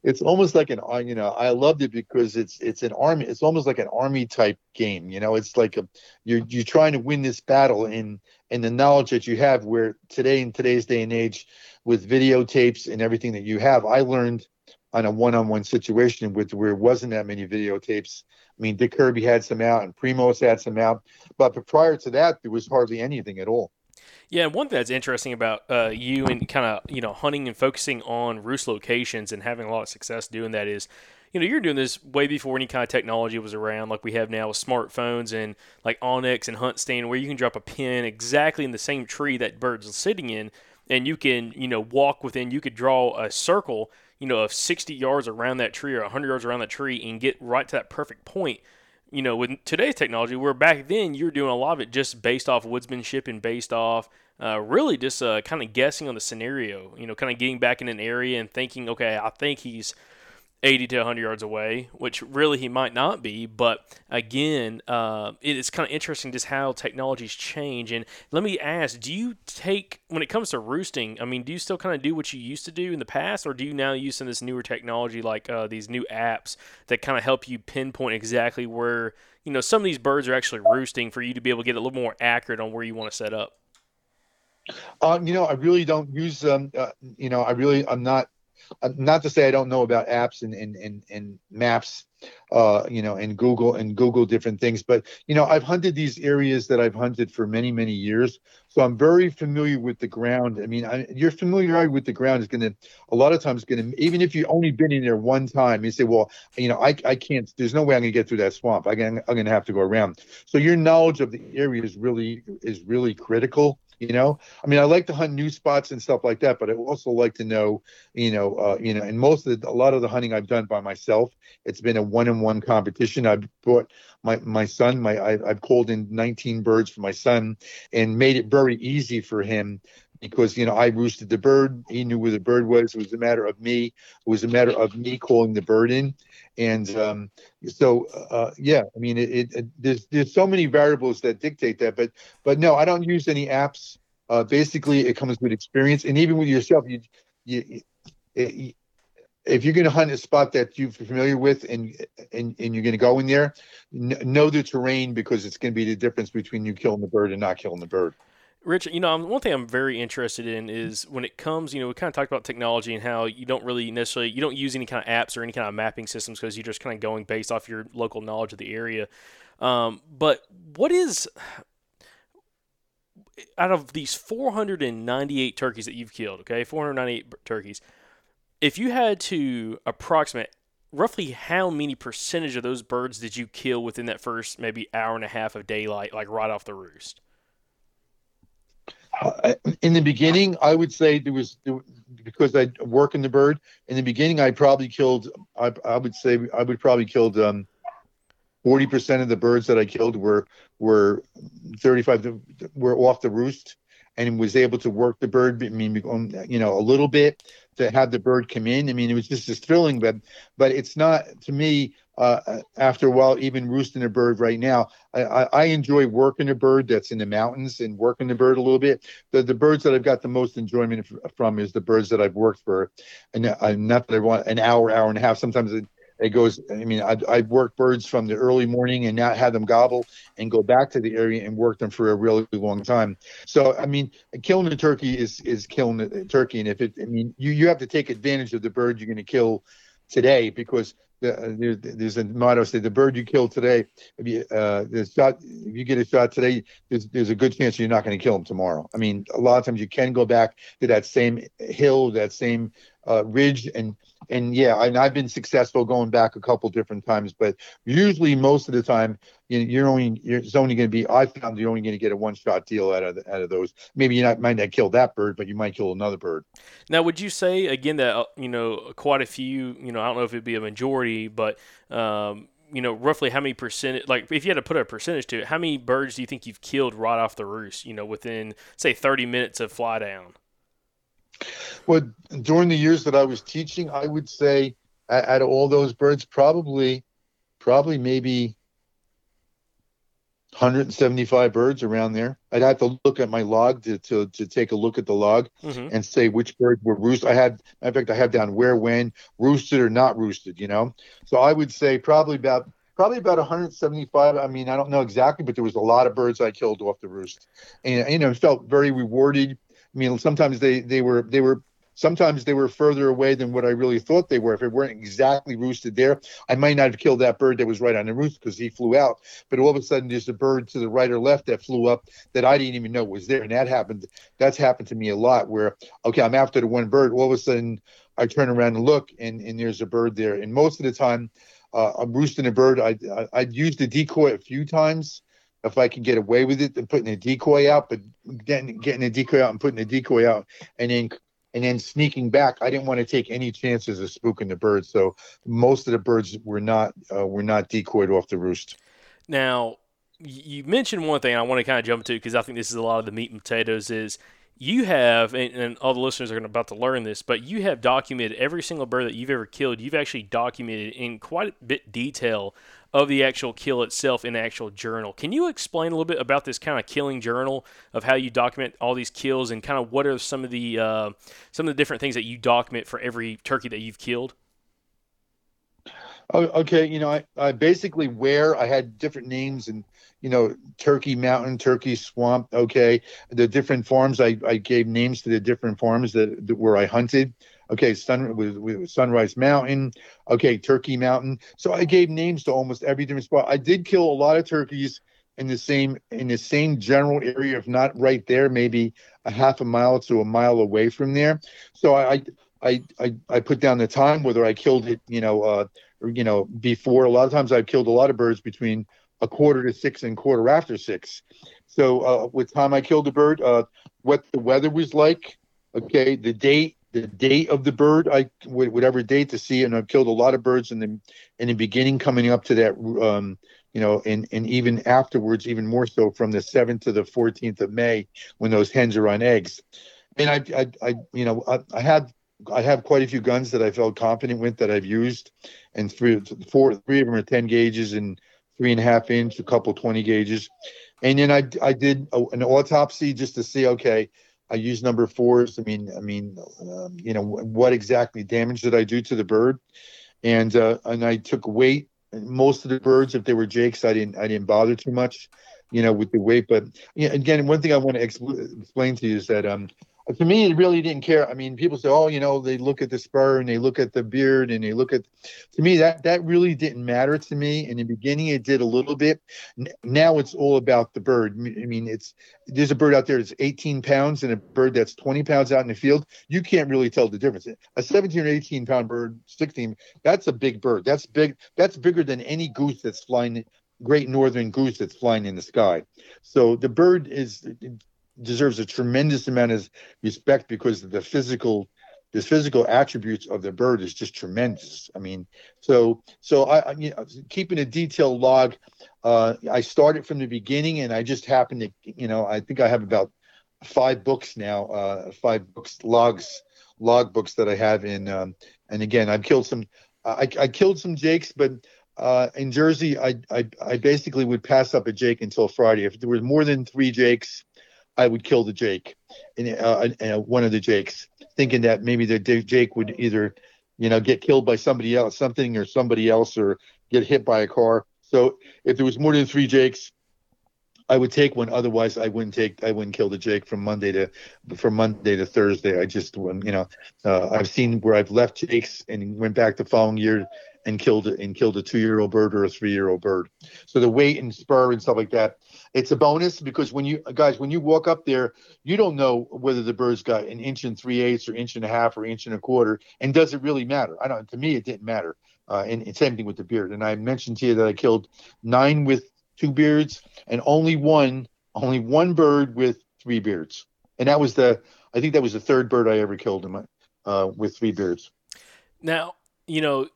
it's almost like an uh, you know I loved it because it's it's an army it's almost like an army type game you know it's like a you're you're trying to win this battle in in the knowledge that you have where today in today's day and age with videotapes and everything that you have I learned on a one-on-one situation with where it wasn't that many videotapes. I mean, Dick Kirby had some out and Primos had some out, but prior to that, there was hardly anything at all. Yeah, one thing that's interesting about uh, you and kind of you know hunting and focusing on roost locations and having a lot of success doing that is, you know, you're doing this way before any kind of technology was around, like we have now with smartphones and like onX and HuntStand, where you can drop a pin exactly in the same tree that bird's are sitting in, and you can you know walk within. You could draw a circle, you know, of 60 yards around that tree or 100 yards around that tree and get right to that perfect point you know, with today's technology, where back then you were doing a lot of it just based off woodsmanship and based off uh, really just uh, kind of guessing on the scenario, you know, kind of getting back in an area and thinking, okay, I think he's 80 to 100 yards away, which really he might not be. But again, uh, it is kind of interesting just how technologies change. And let me ask, do you take, when it comes to roosting, I mean, do you still kind of do what you used to do in the past, or do you now use some of this newer technology like uh, these new apps that kind of help you pinpoint exactly where, you know, some of these birds are actually roosting for you to be able to get a little more accurate on where you want to set up? Um, you know, I really don't use um, uh, you know, I really I'm not uh, not to say I don't know about apps and and and, and maps, uh, you know, and Google and Google different things, but you know, I've hunted these areas that I've hunted for many many years, so I'm very familiar with the ground. I mean, I, your familiarity with the ground is going to a lot of times going to even if you've only been in there one time, you say, well, you know, I I can't. There's no way I'm going to get through that swamp. I can, I'm going to have to go around. So your knowledge of the area is really is really critical you know? I mean i like to hunt new spots and stuff like that but i also like to know you know uh, you know and most of the, a lot of the hunting i've done by myself it's been a one-on-one competition. I've brought my my son my I, i've called in 19 birds for my son and made it very easy for him because you know I roosted the bird. He knew where the bird was. It was a matter of me. It was a matter of me calling the bird in, and um, so uh, yeah. I mean, it, it, it, there's there's so many variables that dictate that, but but no, I don't use any apps. Uh, basically, it comes with experience, and even with yourself, you you. If you're going to hunt a spot that you're familiar with and and, and you're going to go in there, n- know the terrain because it's going to be the difference between you killing the bird and not killing the bird. Rich, you know, one thing I'm very interested in is when it comes, you know, we kind of talked about technology and how you don't really necessarily, you don't use any kind of apps or any kind of mapping systems because you're just kind of going based off your local knowledge of the area. Um, but what is, out of these 498 turkeys that you've killed, okay, 498 turkeys, if you had to approximate roughly how many percentage of those birds did you kill within that first maybe hour and a half of daylight, like right off the roost? In the beginning, I would say there was because I work in the bird. In the beginning, I probably killed. I, I would say I would probably killed um, forty percent of the birds that I killed were were thirty five were off the roost, and was able to work the bird. I mean, you know, a little bit to have the bird come in. I mean, it was just as thrilling, but but it's not to me. Uh, after a while, even roosting a bird right now, I, I, I enjoy working a bird that's in the mountains and working the bird a little bit. The the birds that I've got the most enjoyment from is the birds that I've worked for, and uh, not that I want an hour, hour and a half. Sometimes it, goes. I mean, I've, I've worked birds from the early morning and now have them gobble and go back to the area and work them for a really long time. So, I mean, killing a turkey is is killing a turkey, and if it, I mean, you you have to take advantage of the bird you're going to kill today because the, there's, there's a motto say the bird you kill today if you uh the shot if you get a shot today there's, there's a good chance you're not going to kill him tomorrow i mean a lot of times you can go back to that same hill that same uh, ridge and and yeah and i've been successful going back a couple different times but usually most of the time you you're only you're, it's only going to be i found you're only going to get a one shot deal out of out of those maybe you not, might not kill that bird but you might kill another bird Now, would you say again that uh, you know quite a few, you know, I don't know if it'd be a majority, but um, you know, roughly how many percent? Like, if you had to put a percentage to it, how many birds do you think you've killed right off the roost? You know, within say 30 minutes of fly down. Well during the years that i was teaching i would say out of all those birds probably probably maybe 175 birds around there. I'd have to look at my log to, to, to take a look at the log Mhm. and say which birds were roosted. I had, in fact, I have down where, when, roosted or not roosted, you know? So I would say probably about, probably about 175. I mean, I don't know exactly, but there was a lot of birds I killed off the roost and, you know, felt very rewarded. I mean, sometimes they, they were, they were sometimes they were further away than what I really thought they were. If it weren't exactly roosted there, I might not have killed that bird that was right on the roost because he flew out. But all of a sudden, there's a bird to the right or left that flew up that I didn't even know was there, and that happened. That's happened to me a lot. Where okay, I'm after the one bird, all of a sudden I turn around and look, and and there's a bird there. And most of the time, uh, I'm roosting a bird. I, I I'd used the decoy a few times if I can get away with it than putting a decoy out, but getting getting a decoy out and putting a decoy out and then and then sneaking back, I didn't want to take any chances of spooking the birds. So most of the birds were not uh, were not decoyed off the roost. Now, you mentioned one thing I want to kind of jump to because I think this is a lot of the meat and potatoes is you have, and, and all the listeners are about to learn this, but you have documented every single bird that you've ever killed. You've actually documented in quite a bit detail of the actual kill itself in the actual journal. Can you explain a little bit about this kind of killing journal of how you document all these kills and kind of what are some of the uh, some of the different things that you document for every turkey that you've killed? Oh, okay. You know, I, I basically where I had different names and you know, Turkey Mountain, Turkey Swamp. Okay, the different forms, I, I gave names to the different forms that, that where I hunted. Okay, Sun with, with Sunrise Mountain. Okay, Turkey Mountain. So I gave names to almost every different spot. I did kill a lot of turkeys in the same in the same general area, if not right there, maybe a half a mile to a mile away from there. So I I I, I put down the time whether I killed it, you know, uh, you know, before. A lot of times I've killed a lot of birds between a quarter to six and quarter after six. So uh, with time I killed a bird, uh, what the weather was like, okay, the date, the date of the bird, I whatever date to see, and I've killed a lot of birds in the in the beginning, coming up to that, um, you know, and and even afterwards, even more so from the seventh to the fourteenth of May when those hens are on eggs. And I, I, I you know, I, I had I have quite a few guns that I felt confident with that I've used, and three, four, three of them are ten gauges and three and a half inch, a couple 20 gauges. And then I, I did a, an autopsy just to see, okay, I used number fours. I mean, I mean, um, you know, what exactly damage did I do to the bird? And, uh, and I took weight. Most of the birds, if they were jakes, I didn't, I didn't bother too much, you know, with the weight. But yeah, again, one thing I want to expl- explain to you is that, um, to me, it really didn't care. I mean, people say, "Oh, you know, they look at the spur and they look at the beard and they look at." To me, that that really didn't matter to me. In the beginning, it did a little bit. Now it's all about the bird. I mean, it's there's a bird out there that's 18 pounds and a bird that's 20 pounds out in the field. You can't really tell the difference. A 17 or 18 pound bird, 16, that's a big bird. That's big. That's bigger than any goose that's flying. Great northern goose that's flying in the sky. So the bird is deserves a tremendous amount of respect because the physical the physical attributes of the bird is just tremendous. I mean, so so I, I you know, keeping a detailed log. Uh, I started from the beginning, and I just happened to, you know, I think I have about five books now, uh, five books logs, log books that I have in. Um, and again, I've killed some. I, I killed some jakes, but uh, in Jersey, I, I I basically would pass up a jake until Friday. If there was more than three jakes, I would kill the Jake, and uh, uh, one of the Jakes, thinking that maybe the Jake would either, you know, get killed by somebody else, something or somebody else, or get hit by a car. So if there was more than three Jakes, I would take one. Otherwise, I wouldn't take. I wouldn't kill the Jake from Monday to from Monday to Thursday. I just, you know, uh, I've seen where I've left Jakes and went back the following year and killed and killed a two year old bird or a three year old bird. So the weight and spur and stuff like that, it's a bonus because when you guys when you walk up there, you don't know whether the bird's got an inch and three eighths or inch and a half or inch and a quarter, and does it really matter? I don't. To me, it didn't matter. Uh, and, and same thing with the beard. And I mentioned to you that I killed nine with two beards and only one only one bird with three beards, and that was the I think that was the third bird I ever killed in my uh, with three beards. Now, you know,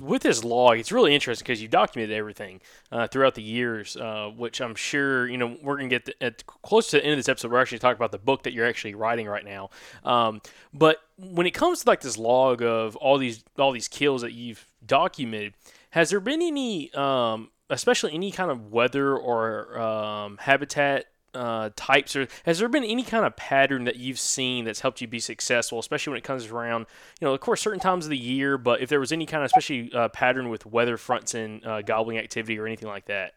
with this log, it's really interesting because you documented everything uh, throughout the years, uh, which I'm sure you know we're gonna get at close to the end of this episode. We're actually talking about the book that you're actually writing right now. Um, but when it comes to like this log of all these all these kills that you've documented, has there been any, um, especially any kind of weather or um, habitat uh, types, or has there been any kind of pattern that you've seen that's helped you be successful, especially when it comes around, you know, of course, certain times of the year, but if there was any kind of, especially uh, pattern with weather fronts and uh, gobbling activity or anything like that?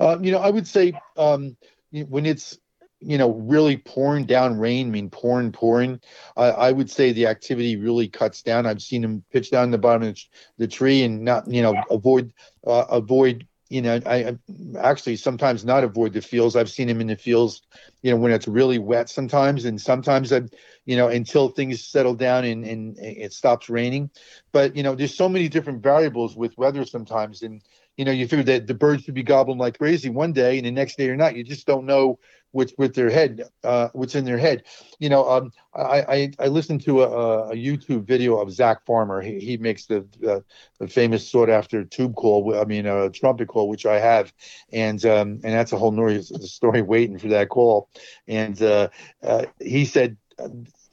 Uh, you know, I would say um, when it's you know, really pouring down rain, I mean pouring, pouring, I, I would say the activity really cuts down. I've seen them pitch down the bottom of the tree and not, you know, avoid uh, avoid. You know, I, I actually sometimes not avoid the fields. I've seen him in the fields, you know, when it's really wet sometimes, and sometimes I, you know, until things settle down and and it stops raining. But you know, there's so many different variables with weather sometimes, and you know, you figure that the birds should be gobbling like crazy one day, and the next day or not. You just don't know what's with their head, uh, what's in their head. You know, um, I, I I listened to a, a YouTube video of Zach Farmer. He, he makes the, the the famous sought after tube call. I mean, a trumpet call, which I have, and um, and that's a whole noise story waiting for that call. And uh, uh, he said.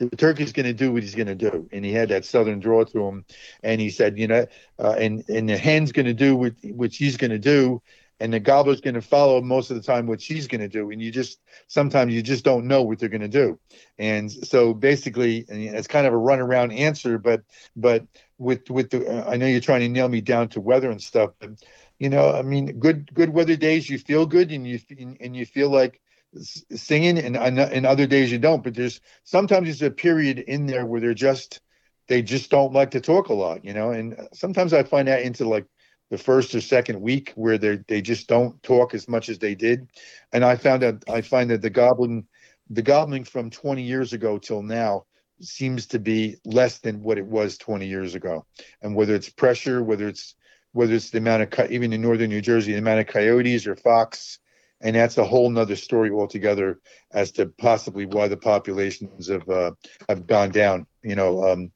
The turkey's going to do what he's going to do, and he had that southern draw to him. And he said, you know, uh, and and the hen's going to do what what she's going to do, and the gobbler's going to follow most of the time what she's going to do. And you just sometimes you just don't know what they're going to do. And so basically and it's kind of a runaround answer but but with with the uh, i know you're trying to nail me down to weather and stuff but you know i mean good good weather days you feel good and you and you feel like singing and and other days you don't but there's sometimes there's a period in there where they're just they just don't like to talk a lot you know? And uh, sometimes i find that into like the first or second week where they they just don't talk as much as they did, and I found that I find that the gobbling, the gobbling from 20 years ago till now seems to be less than what it was 20 years ago, and whether it's pressure, whether it's whether it's the amount of even in northern New Jersey, the amount of coyotes or fox, and that's a whole nother story altogether as to possibly why the populations have uh, have gone down. You know, um,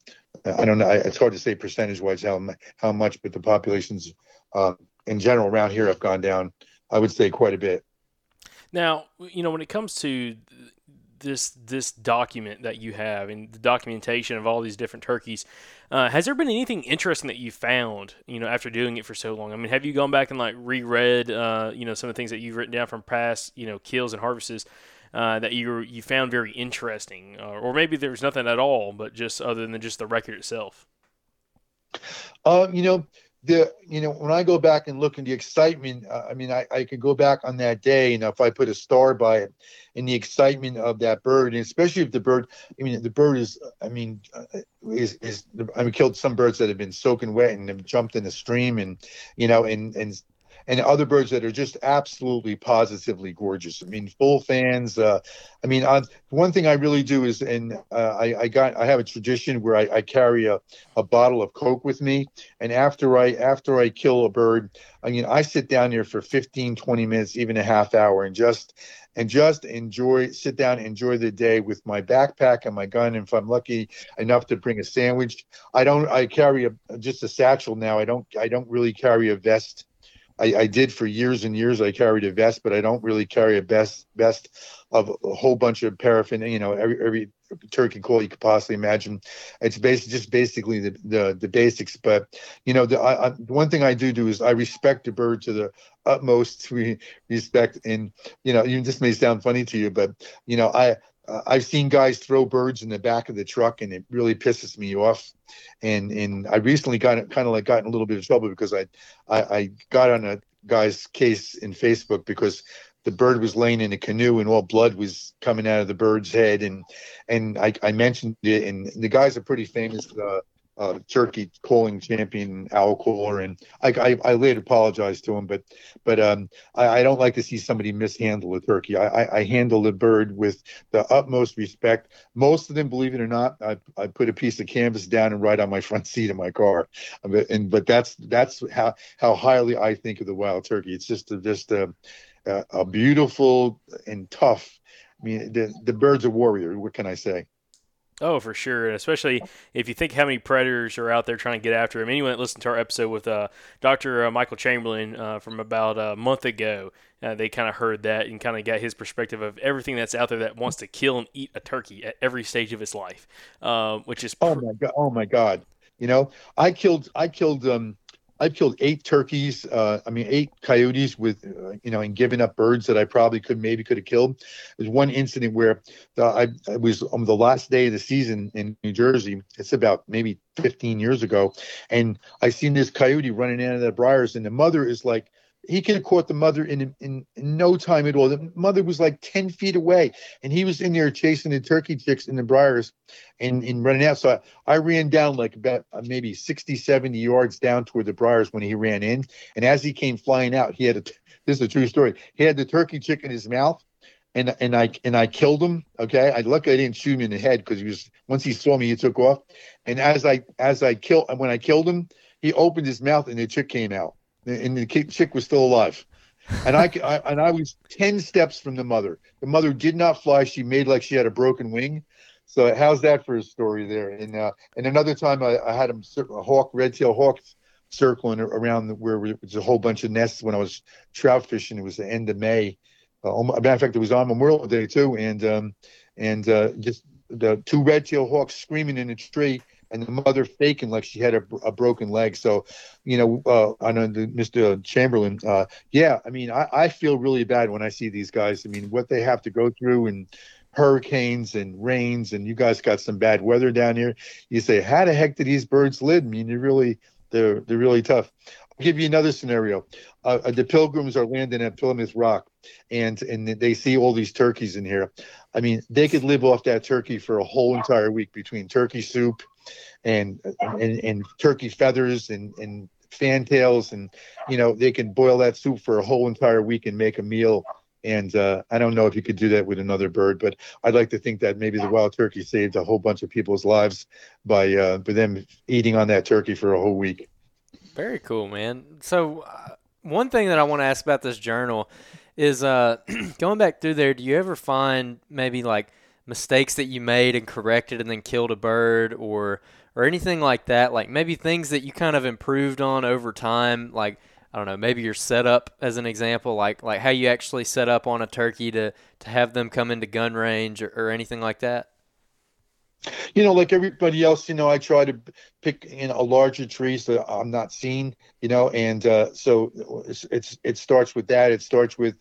I don't know. It's hard to say percentage wise how how much, but the populations uh, in general around here have gone down. I would say quite a bit. Now, you know, when it comes to this this document that you have and the documentation of all these different turkeys, uh, has there been anything interesting that you found, you know, after doing it for so long? I mean, have you gone back and like reread, uh, you know, some of the things that you've written down from past, you know, kills and harvests uh, that you you found very interesting, uh, or maybe there's nothing at all, but just other than just the record itself? Uh, you know, the you know when I go back and look in the excitement, uh, I mean, I, I could go back on that day, and if I put a star by it, in the excitement of that bird, and especially if the bird, I mean, the bird is, I mean, uh, is is I mean, killed some birds that have been soaking wet and have jumped in the stream, and you know, and and and other birds that are just absolutely positively gorgeous. I mean, full fans. Uh, I mean, on, one thing I really do is, and uh, I, I got, I have a tradition where I, I carry a, a bottle of Coke with me, and after I after I kill a bird, I mean, I sit down here for 15, 20 minutes, even a half hour, and just and just enjoy, sit down, enjoy the day with my backpack and my gun. And if I'm lucky enough to bring a sandwich, I don't. I carry a just a satchel now. I don't. I don't really carry a vest. I, I did for years and years. I carried a vest, but I don't really carry a vest vest of a whole bunch of paraffin. You know, every every turkey call you could possibly imagine. It's basically just basically the, the the basics. But you know, the, I, I, one thing I do do is I respect the bird to the utmost re- respect. And you know, you this may sound funny to you, but you know, I uh, I've seen guys throw birds in the back of the truck, and it really pisses me off. And and I recently got kind of like got in a little bit of trouble because I I, I got on a guy's case in Facebook because the bird was laying in a canoe and all blood was coming out of the bird's head and and I, I mentioned it and the guy's a pretty famous uh, uh, turkey calling champion Al Kohler, and I, I, I later apologized to him but but um I, I don't like to see somebody mishandle a turkey I, I, I handle the bird with the utmost respect most of them believe it or not I, I put a piece of canvas down and write on my front seat of my car but and but that's that's how how highly I think of the wild turkey it's just a, just a uh, a beautiful and tough. I mean, the the bird's a warrior. What can I say? Oh, for sure, and especially if you think how many predators are out there trying to get after him. Anyone that listened to our episode with uh, Dr. Uh, Michael Chamberlain uh, from about a month ago, uh, they kind of heard that and kind of got his perspective of everything that's out there that wants to kill and eat a turkey at every stage of its life, uh, which is Oh my god! Oh my god! You know, I killed I killed um I've killed eight turkeys. Uh, I mean, eight coyotes with, uh, you know, and given up birds that I probably could maybe could have killed. There's one incident where the, I, I was on the last day of the season in New Jersey. It's about maybe 15 years ago, and I seen this coyote running out of the briars, and the mother is like he could have caught the mother in, in in no time at all. The mother was like ten feet away, and he was in there chasing the turkey chicks in the briars, and, and running out. So I, I ran down like about uh, maybe 60, 70 yards down toward the briars when he ran in, and as he came flying out, he had a. This is a true story. He had the turkey chick in his mouth, and and I and I killed him. Okay, I luckily I didn't shoot him in the head because he was once he saw me, he took off. And as I as I killed when I killed him, he opened his mouth and the chick came out, and the chick was still alive. And I, I and I was ten steps from the mother. The mother did not fly; she made like she had a broken wing. So how's that for a story there? And uh, and another time I, I had him a hawk, red tail hawk, circling around the, where there was a whole bunch of nests when I was trout fishing. It was the end of May. Uh, matter of fact, it was on Memorial Day too, and um, and uh, just the two red tail hawks screaming in a tree, and the mother faking like she had a, a broken leg. So, you know, uh, I know the, Mr. Chamberlain. Uh, yeah, I mean, I, I feel really bad when I see these guys. I mean, what they have to go through and hurricanes and rains, and you guys got some bad weather down here. You say, how the heck did these birds live? I mean, you're really they're they're really tough. I'll give you another scenario. Uh, uh, the pilgrims are landing at Plymouth Rock, and and they see all these turkeys in here. I mean, they could live off that turkey for a whole entire week between turkey soup, and and, and turkey feathers and and fantails, and you know they can boil that soup for a whole entire week and make a meal. And uh, I don't know if you could do that with another bird, but I'd like to think that maybe the wild turkey saved a whole bunch of people's lives by uh, by them eating on that turkey for a whole week. Very cool, man. So, uh, one thing that I want to ask about this journal is uh, going back through there. Do you ever find maybe like mistakes that you made and corrected and then killed a bird, or or anything like that? Like maybe things that you kind of improved on over time, like. I don't know, maybe your setup as an example, like like how you actually set up on a turkey to to have them come into gun range or, or anything like that. you know, like everybody else, you know, I try to pick you know a larger tree so I'm not seen, you know, and uh, so it's, it's it starts with that. It starts with,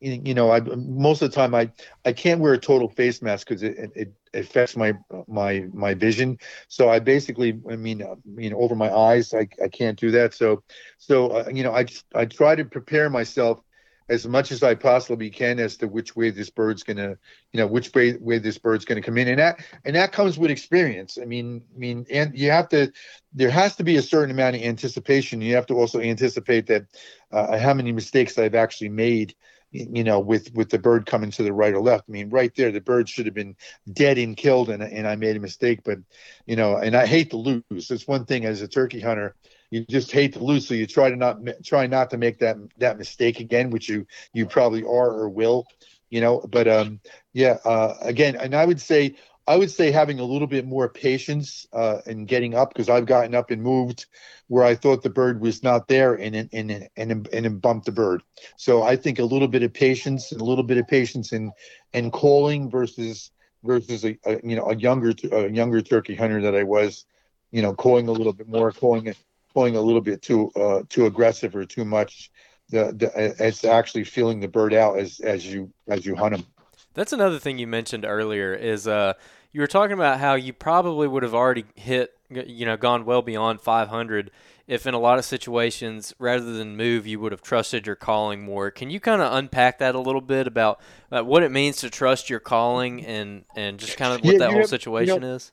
you know, I most of the time I I can't wear a total face mask because it, it it affects my my my vision. So I basically, I mean, uh, you know, over my eyes, I I can't do that. So so uh, you know, I I try to prepare myself as much as I possibly can as to which way this bird's gonna, you know, which way way this bird's gonna come in, and that and that comes with experience. I mean, I mean, and you have to, there has to be a certain amount of anticipation. You have to also anticipate that uh, how many mistakes I've actually made, you know, with with the bird coming to the right or left. I mean, right there, the bird should have been dead and killed, and and I made a mistake. But you know, and I hate to lose. It's one thing as a turkey hunter you just hate to lose so you try to not try not to make that that mistake again which you you probably are or will you know but um yeah uh again and i would say i would say having a little bit more patience uh in getting up because i've gotten up and moved where i thought the bird was not there and and and and, and, and bumped the bird so i think a little bit of patience and a little bit of patience in in calling versus versus a, a you know a younger a younger turkey hunter that i was you know calling a little bit more calling it pulling a little bit too uh, too aggressive or too much. The, the it's actually feeling the bird out as as you as you hunt them. That's another thing you mentioned earlier is uh you were talking about how you probably would have already hit you know gone well beyond 500 if in a lot of situations rather than move you would have trusted your calling more. Can you kind of unpack that a little bit about, about what it means to trust your calling and and just kind of what Yeah, that whole have- situation you know, is?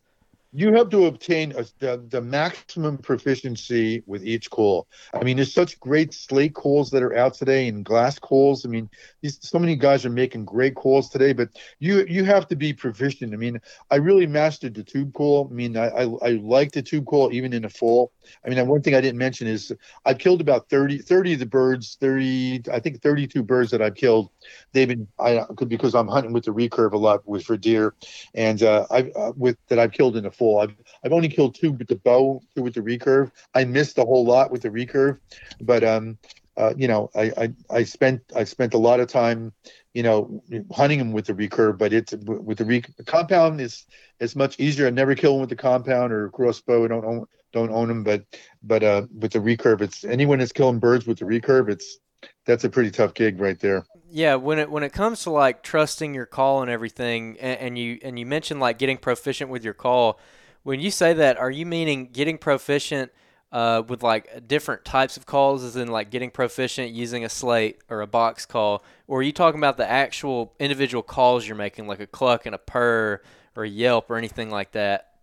You have to obtain a, the, the maximum proficiency with each call. I mean, there's such great slate calls that are out today and glass calls. I mean, these, so many guys are making great calls today, but you you have to be proficient. I mean, I really mastered the tube call. I mean, I I, I like the tube call even in the fall. I mean, one thing I didn't mention is I've killed about 30, 30 of the birds, 30, I think 32 birds that I've killed. They've been, I because I'm hunting with the recurve a lot with for deer, and uh, I've uh, with that I've killed in the fall. I've I've only killed two with the bow, two with the recurve. I missed a whole lot with the recurve, but um, uh, you know, I, I I spent I spent a lot of time, you know, hunting them with the recurve. But it's with the, rec- the compound is it's much easier. I never kill them with the compound or crossbow. I don't own don't own them, but but uh, with the recurve, it's anyone that's killing birds with the recurve. It's that's a pretty tough gig right there. Yeah, when it when it comes to like trusting your call and everything, and, and you and you mentioned like getting proficient with your call. When you say that, are you meaning getting proficient uh, with like different types of calls, as in like getting proficient using a slate or a box call, or are you talking about the actual individual calls you're making, like a cluck and a purr or a yelp or anything like that?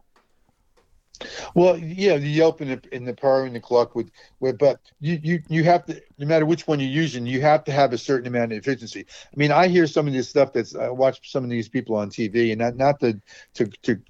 Well, yeah, the Yelp and the, and the Purr and the Cluck would, would, but you, you, you have to, no matter which one you're using, you have to have a certain amount of efficiency. I mean, I hear some of this stuff that's, I watch some of these people on TV and not, not to, to, to,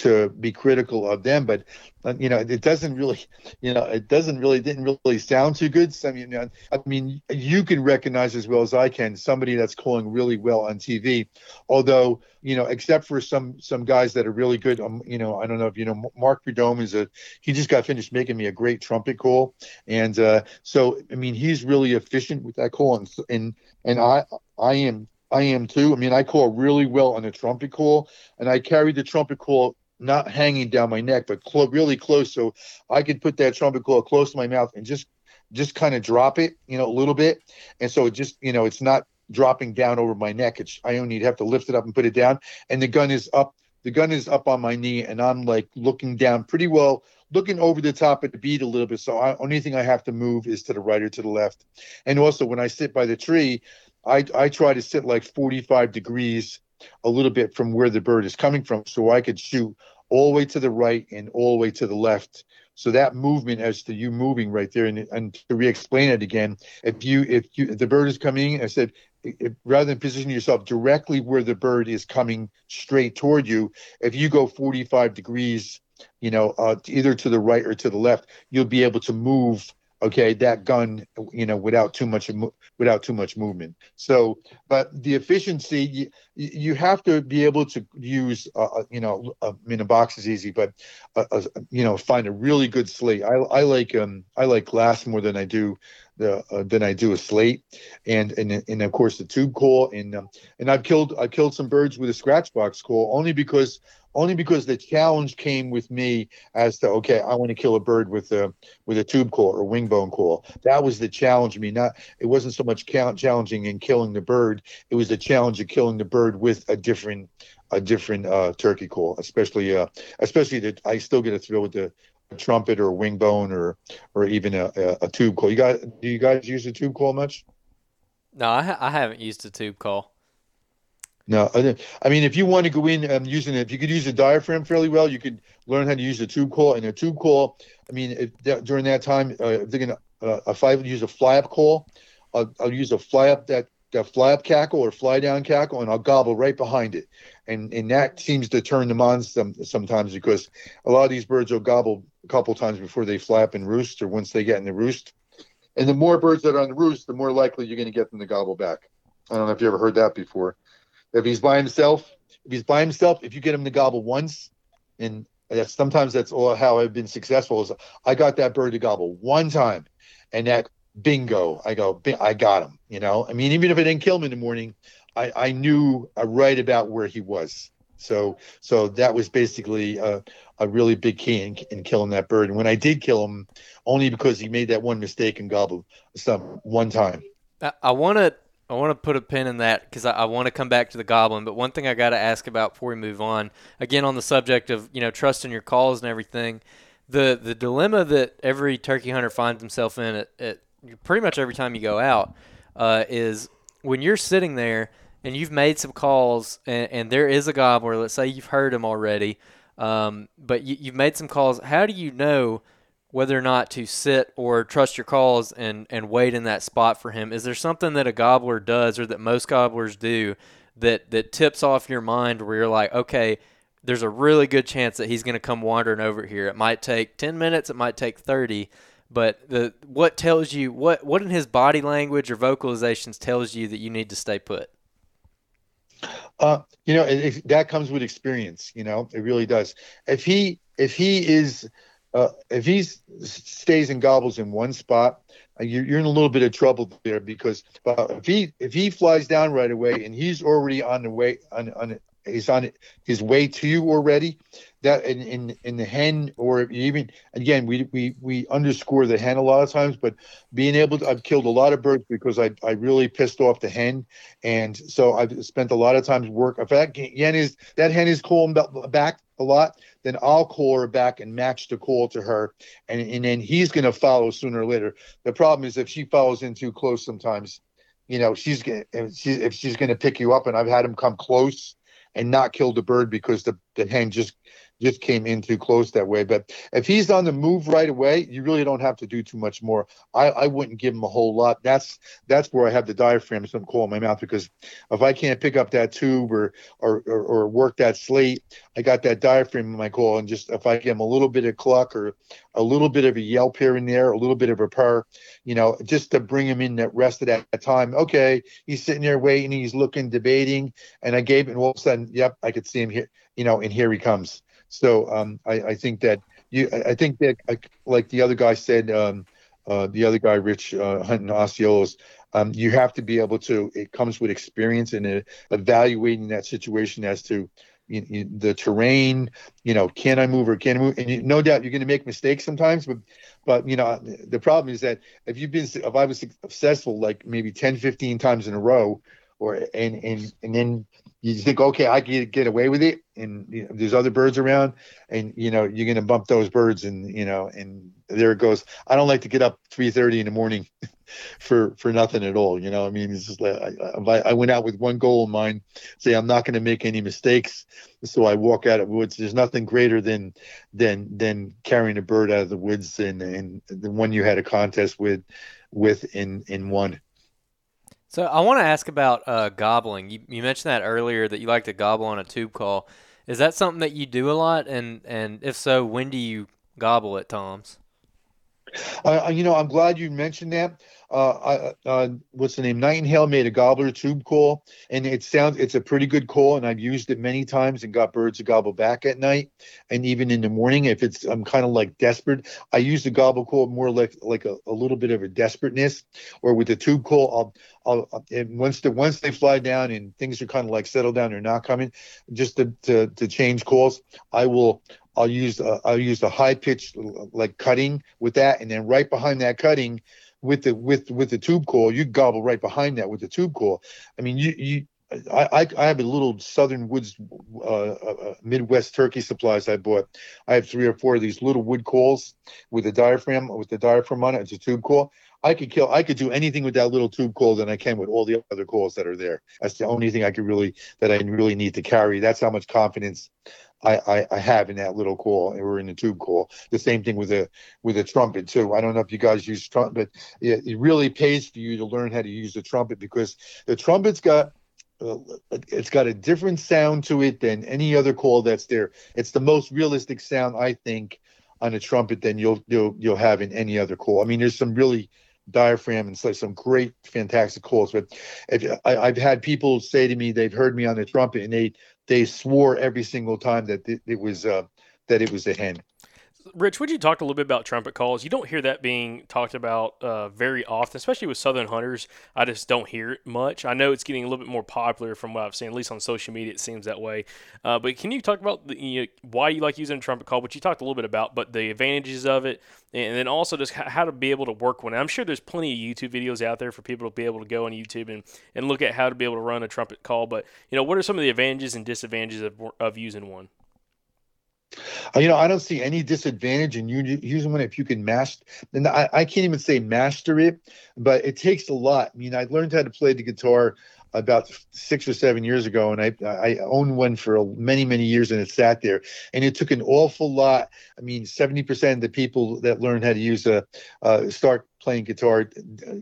to be critical of them, but uh, you know, it doesn't really, you know, it doesn't really didn't really sound too good. So, you know, I mean, you can recognize as well as I can somebody that's calling really well on TV, although you know, except for some some guys that are really good. Um, you know, I don't know if you know Mark Prudhomme is a he just got finished making me a great trumpet call, and uh, so I mean, he's really efficient with that call, and and and I I am I am too. I mean, I call really well on the trumpet call, and I carry the trumpet call not hanging down my neck, but clo- really close, so I could put that trumpet call close to my mouth and just just kind of drop it, you know, a little bit, and so it just you know it's not dropping down over my neck. It's I only have to lift it up and put it down, and the gun is up. The gun is up on my knee, and I'm like looking down pretty well, looking over the top of the bead a little bit. So I, only thing I have to move is to the right or to the left. And also when I sit by the tree, I I try to sit like 45 degrees a little bit from where the bird is coming from so I could shoot all the way to the right and all the way to the left. So that movement as to you moving right there and, and to re-explain it again, if you if you if the bird is coming I said if, rather than position yourself directly where the bird is coming straight toward you, if you go 45 degrees, you know, uh, either to the right or to the left, you'll be able to move okay that gun you know without too much without too much movement so but the efficiency you, have to be able to use uh, uh, you know i mean a box is easy but uh, uh, you know find a really good slate. I, I like um i like glass more than i do the uh, than i do a slate. And and and of course the tube call and um, and i've killed i've killed some birds with a scratch box call only because only because the challenge came with me as to okay i want to kill a bird with a with a tube call or wing bone call that was the challenge to me not it wasn't so much count challenging in killing the bird it was the challenge of killing the bird with a different a different uh, turkey call especially uh especially that i still get a thrill with the trumpet or wing bone or or even a, a, a tube call you guys do you guys use a tube call much No, I, ha- I haven't used a tube call. No, I mean, if you want to go in um, using it, if you could use a diaphragm fairly well, you could learn how to use a tube call. And a tube call, I mean, if that, during that time, uh, if they're gonna, uh, if I would use a fly up call, I'll, I'll use a fly up that that flap cackle or fly down cackle, and I'll gobble right behind it, and and that mm-hmm. seems to turn them on some sometimes because a lot of these birds will gobble a couple times before they flap and roost, or once they get in the roost. And the more birds that are on the roost, the more likely you're going to get them to gobble back. I don't know if you ever heard that before. If he's by himself, if he's by himself, if you get him to gobble once, and that's sometimes that's all how I've been successful is I got that bird to gobble one time, and that bingo, I go, "Bing- I got him. You know, I mean, even if I didn't kill him in the morning, I I knew uh, right about where he was. So so that was basically a, a really big key in, in killing that bird. And when I did kill him, only because he made that one mistake and gobbled some one time. I want to I want to put a pin in that because I, I want to come back to the gobbling. But one thing I got to ask about before we move on, again on the subject of you know trusting your calls and everything, the the dilemma that every turkey hunter finds himself in at, at pretty much every time you go out uh, is when you're sitting there and you've made some calls and, and there is a gobbler. Let's say you've heard him already, um, but you, you've made some calls. How do you know? whether or not to sit or trust your calls and, and wait in that spot for him. Is there something that a gobbler does or that most gobblers do that, that tips off your mind where you're like, okay, there's a really good chance that he's going to come wandering over here. It might take 10 minutes, it might take 30, but the what tells you what what in his body language or vocalizations tells you that you need to stay put? Uh, you know, it, that comes with experience. You know, it really does. If he if he is uh, if he stays and gobbles in one spot, uh, you're, you're in a little bit of trouble there because uh, if he if he flies down right away and he's already on the way on on is on his way to you already. That in in, in the hen or even again we, we we underscore the hen a lot of times, but being able to I've killed a lot of birds because I I really pissed off the hen, and so I've spent a lot of times work. If that hen is that hen is calling back a lot, then I'll call her back and match the call to her, and and then he's going to follow sooner or later. The problem is if she follows in too close, sometimes, you know, she's gonna if she's if she's to pick you up, and I've had him come close and not kill the bird because the the hen just just came in too close that way. But if he's on the move right away, you really don't have to do too much more. I, I wouldn't give him a whole lot. That's that's where I have the diaphragm some coal in my mouth because if I can't pick up that tube or or, or, or work that slate, I got that diaphragm in my call, and just if I give him a little bit of cluck or a little bit of a yelp here and there, a little bit of a purr, you know, just to bring him in that rest of that time. Okay, he's sitting there waiting, he's looking, debating, and I gave, and all of a sudden, yep, I could see him here, you know, and here he comes. So um, I, I, think that you, I think that like the other guy said, um, uh, the other guy, Rich uh, Hunting Osceolas, um, you have to be able to. It comes with experience and uh, evaluating that situation as to you, you, the terrain. You know, can I move or can I move? And you, no doubt you're going to make mistakes sometimes, but but you know the problem is that if you've been if I was successful like maybe 10, 15 times in a row, or and and and then you think, okay, I can get away with it, and you know, there's other birds around, and you know you're gonna bump those birds, and you know, and there it goes. I don't like to get up 3:30 in the morning for for nothing at all. You know, I mean, it's just like I, I went out with one goal in mind, say I'm not to make any mistakes, so I walk out of woods. There's nothing greater than than than carrying a bird out of the woods, and and the one you had a contest with with in in one. So I want to ask about uh, gobbling. You, you mentioned that earlier that you like to gobble on a tube call. Is that something that you do a lot? And and if so, when do you gobble at Tom's? Uh, you know, I'm glad you mentioned that. Uh, uh, what's the name? Nightingale made a gobbler tube call, and it sounds it's a pretty good call, and I've used it many times and got birds to gobble back at night, and even in the morning if it's I'm kind of like desperate. I use the gobble call more like like a, a little bit of a desperateness, or with the tube call, I'll I'll and once the once they fly down and things are kind of like settled down, they're not coming, just to to, to change calls, I will I'll use uh, I'll use a high pitch like cutting with that, and then right behind that cutting with the with with the tube call, you gobble right behind that with the tube call. I mean, you you. I, I have a little Southern Woods uh, uh, Midwest turkey supplies I bought. I have three or four of these little wood calls with a diaphragm with the diaphragm on it. It's a tube call. I could kill. I could do anything with that little tube call than I can with all the other calls that are there. That's the only thing I could really that I really need to carry. That's how much confidence I, I, I, have in that little call or in the tube call. The same thing with a with a trumpet too. I don't know if you guys use trumpet. It, it really pays for you to learn how to use the trumpet because the trumpet's got uh, it's got a different sound to it than any other call that's there. It's the most realistic sound I think on a trumpet than you'll you'll you'll have in any other call. I mean, there's some really diaphragm and so some great fantastic calls but if I, i've had people say to me they've heard me on the trumpet and they they swore every single time that it, it was uh, that it was a hen. Rich, would you talk a little bit about trumpet calls? You don't hear that being talked about uh, very often, especially with Southern hunters. I just don't hear it much. I know it's getting a little bit more popular from what I've seen, at least on social media. It seems that way. Uh, but can you talk about the, you know, why you like using a trumpet call? Which you talked a little bit about, but the advantages of it, and then also just how to be able to work one. I'm sure there's plenty of YouTube videos out there for people to be able to go on YouTube and, and look at how to be able to run a trumpet call. But you know, what are some of the advantages and disadvantages of, of using one? Uh, you know, I don't see any disadvantage in using one if you can master. And I, I can't even say master it, but it takes a lot. I mean, I learned how to play the guitar about six or seven years ago, and I I owned one for many many years, and it sat there. And it took an awful lot. I mean, seventy percent of the people that learn how to use a start playing guitar,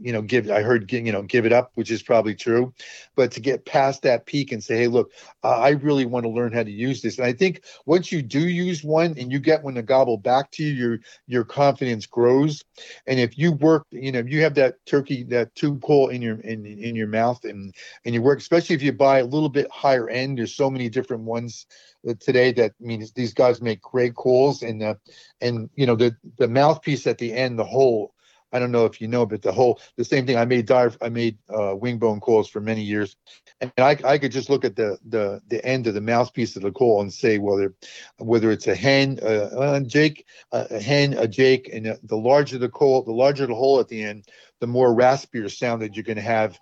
you know, give I heard you know give it up, which is probably true, but to get past that peak and say, hey, look, uh, I really want to learn how to use this. And I think once you do use one and you get one to gobble back to you, your your confidence grows. And if you work, you know, you have that turkey that tube call in your in in your mouth and and you work, especially if you buy a little bit higher end. There's so many different ones uh, today that I means these guys make great calls and uh, and you know the the mouthpiece at the end, the hole I don't know if you know, but the whole the same thing. I made dive, I made uh, wing bone calls for many years, and I, I could just look at the the the end of the mouthpiece of the call and say whether whether it's a hen, uh, uh, Jake, uh, a hen, a Jake, and the larger the call, the larger the hole at the end, the more raspier sound that you're going to have.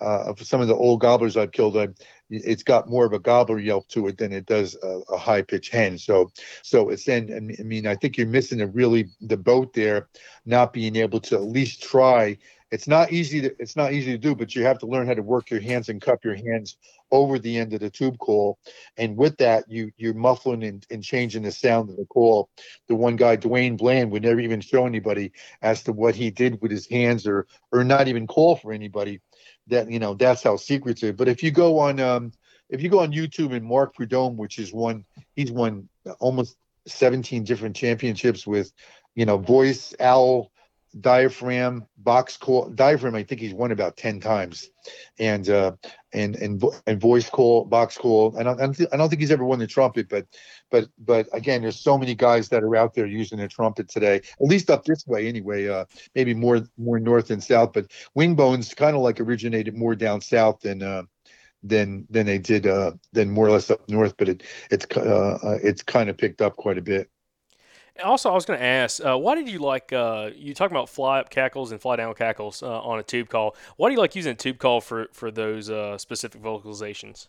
Uh, for some of the old gobblers I've killed, I, it's got more of a gobbler yelp to it than it does a, a high pitched hen. So, so it's then. I mean- I think you're missing a really the boat there, not being able to at least try. It's not easy to it's not easy to do, but you have to learn how to work your hands and cup your hands over the end of the tube call, and with that, you you're muffling and, and changing the sound of the call. The one guy, Dwain Bland, would never even show anybody as to what he did with his hands, or or not even call for anybody. That you know, that's how secretive. But if you go on um, if you go on YouTube and Mark Prudhomme, which is one, he's won almost 17 different championships with, you know, voice, owl, diaphragm, box call, diaphragm. I think he's won about 10 times, and uh, and and and voice call, box call. Don't, I I don't think he's ever won the trumpet, but but but again, there's so many guys that are out there using the trumpet today. At least up this way, anyway. Uh, maybe more more north and south, but wing bones kind of like originated more down south than. Uh, than than they did uh than more or less up north but it it's uh uh, it's kind of picked up quite a bit Also, I was going to ask, uh, why did you like uh, you talking about fly up cackles and fly down cackles uh, on a tube call? Why do you like using a tube call for for those uh, specific vocalizations?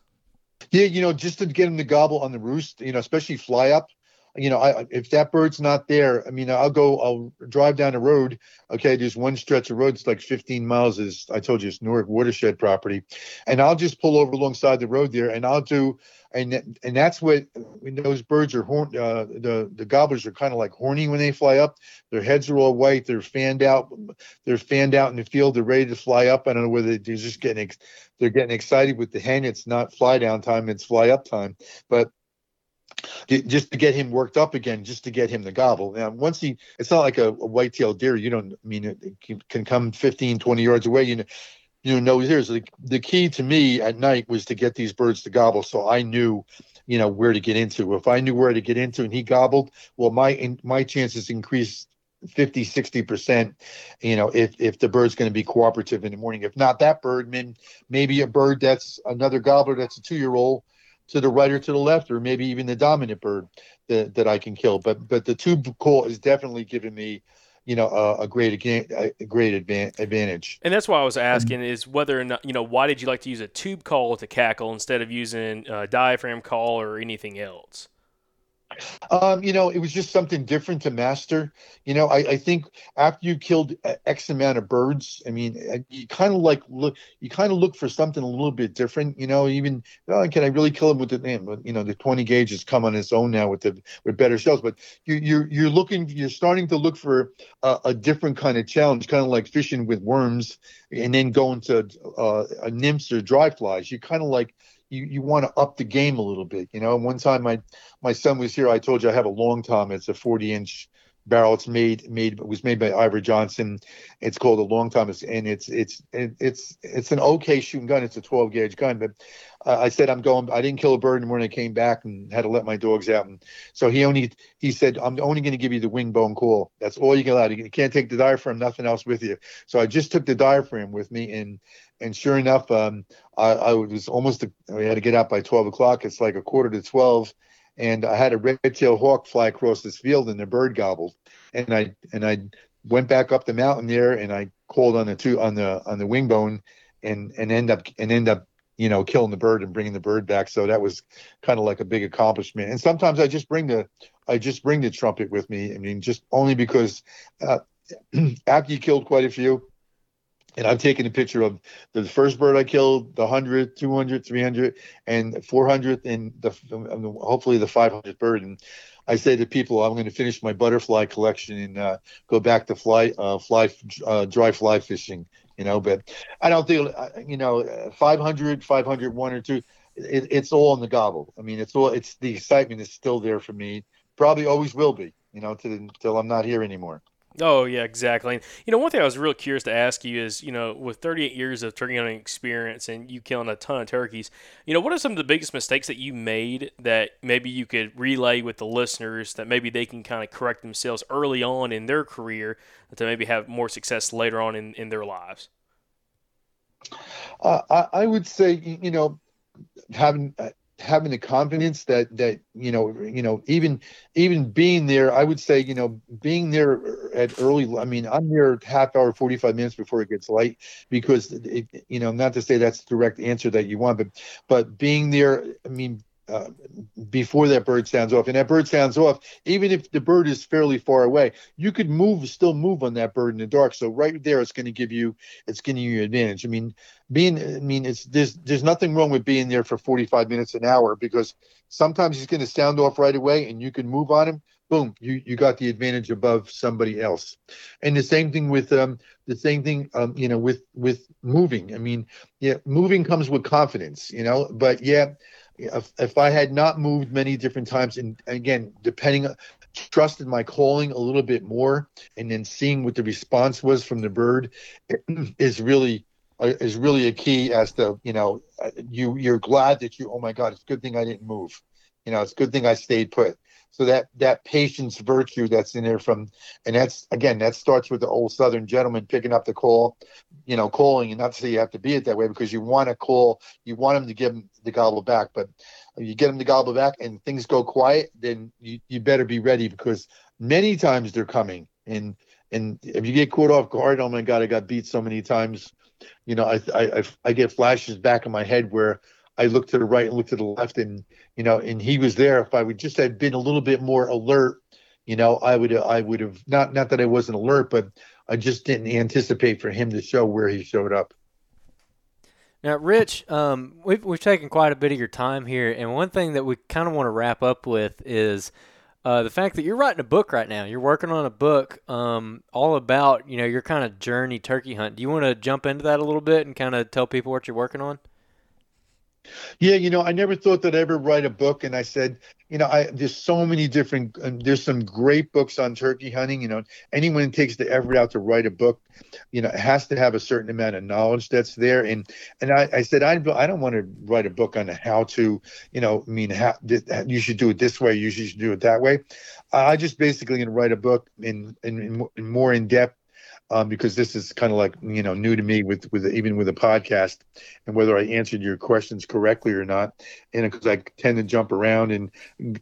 Yeah you know just to get them to gobble on the roost you know especially fly up you know I, if that bird's not there i mean i'll go i'll drive down the road okay there's one stretch of road it's like 15 miles is i told you it's newark watershed property and i'll just pull over alongside the road there and i'll do and and that's what those birds are horn uh, the the gobblers are kind of like horny when they fly up their heads are all white they're fanned out they're fanned out in the field they're ready to fly up i don't know whether they're just getting ex- they're getting excited with the hen it's not fly down time it's fly up time but just to get him worked up again, just to get him to gobble. Now, once he, it's not like a, a white-tailed deer. You don't I mean it can- can come 15, 20 yards away. You know, you know, here's the, the key to me at night was to get these birds to gobble. So I knew, you know, where to get into. If I knew where to get into and he gobbled, well, my in, my chances increased 50, 60 percent. You know, if if the bird's going to be cooperative in the morning. If not that bird, then maybe a bird that's another gobbler that's a two-year-old to the right or to the left, or maybe even the dominant bird that, that I can kill. But but the tube call is definitely giving me, you know, a, a great a great advantage. And that's why I was asking is whether or not you know why did you like to use a tube call to cackle instead of using a diaphragm call or anything else? Um, you know, it was just something different to master. You know, I, I think after you killed X amount of birds, I mean, uh, you kind of like look, you kind of look for something a little bit different. You know, even oh, can I really kill him with the you know, the 20 gauge has come on its own now with the with better shells. But you, you're you're looking, you're starting to look for a, a different kind of challenge, kind of like fishing with worms, and then going to uh, a nymphs or dry flies. You kind of like you you want to up the game a little bit. You know, one time my my son was here. I told you I have a long tom. It's a 40 inch barrel. It's made made was made by Iver Johnson. It's called a long tom, It's- and it's it's it, it's it's an okay shooting gun. It's a 12 gauge gun, but uh, I said I'm going. I didn't kill a bird the morning. I came back and had to let my dogs out, and so he only he said I'm only going to give you the wing bone call. That's all you can allow. You can't take the diaphragm, nothing else with you. So I just took the diaphragm with me, and and sure enough, um, I, I was almost we had to get out by 12 o'clock. It's like a quarter to 12 and I had a red-tailed hawk fly across this field, and the bird gobbled. And I and I went back up the mountain there, and I called on the two on the on the wing bone, and and end up and end up you know killing the bird and bringing the bird back. So that was kind of like a big accomplishment. And sometimes I just bring the I just bring the trumpet with me. I mean, just only because uh, after you killed quite a few. And I've taken a picture of the first bird I killed, the 100, 200, 300, and 400th, and the hopefully the 500th bird. And I say to people, I'm going to finish my butterfly collection and uh, go back to fly, uh, fly, uh, dry fly fishing. You know, but I don't think, uh, you know, uh, 500, 500, one or two. It, it's all in the gobble. I mean, it's all. It's the excitement is still there for me. Probably always will be. You know, till until I'm not here anymore. Oh yeah, exactly. You know, one thing I was real curious to ask you is, you know, with 38 years of turkey hunting experience and you killing a ton of turkeys, you know, what are some of the biggest mistakes that you made that maybe you could relay with the listeners that maybe they can kind of correct themselves early on in their career to maybe have more success later on in, in their lives? Uh, I, I would say, you know, having uh, having the confidence that that you know, you know, even even being there, I would say, you know, being there at early. I mean, I'm there half hour, forty five minutes before it gets light, because it, you know, not to say that's the direct answer that you want, but but being there, I mean. Uh, before that bird sounds off, and that bird sounds off, even if the bird is fairly far away, you could move, still move on that bird in the dark. So right there, it's going to give you, it's give you advantage. I mean, being i mean it's there's there's nothing wrong with being there for 45 minutes an hour because sometimes he's going to sound off right away and you can move on him boom you you got the advantage above somebody else and the same thing with um the same thing um you know with with moving i mean yeah moving comes with confidence you know but yeah if, if i had not moved many different times and again depending trusted my calling a little bit more and then seeing what the response was from the bird is really uh, is really a key as to you know uh, you you're glad that you oh my god it's a good thing I didn't move. You know it's a good thing I stayed put so that that patience virtue that's in there from and that's again that starts with the old southern gentleman picking up the call you know calling and not to say you have to be it that way because you want to call you want him to give him the gobble back but you get him to gobble back and things go quiet then you, you better be ready because many times they're coming. And and if you get caught off guard oh my god I got beat so many times you know, I, I I I get flashes back in my head where I looked to the right and looked to the left, and you know, and he was there. If I would just have been a little bit more alert, you know, I would I would have not not that I wasn't alert, but I just didn't anticipate for him to show where he showed up. Now, Rich, um, we've we've taken quite a bit of your time here, and one thing that we kind of want to wrap up with is uh, the fact that you're writing a book right now. You're working on a book um, all about you know your kind of journey turkey hunt. Do you want to jump into that a little bit and kind of tell people what you're working on? Yeah, you know, I never thought that I'd ever write a book, and I said, you know, I there's so many different. Um, there's some great books on turkey hunting. You know, anyone who takes the effort out to write a book, you know, has to have a certain amount of knowledge that's there. And and I, I said, I I don't want to write a book on how to, you know, I mean, how this, you should do it this way, you should do it that way. I just basically going to write a book in in, in more in depth um, because this is kind of like you know new to me with with even with a podcast and whether I answered your questions correctly or not, and because I tend to jump around and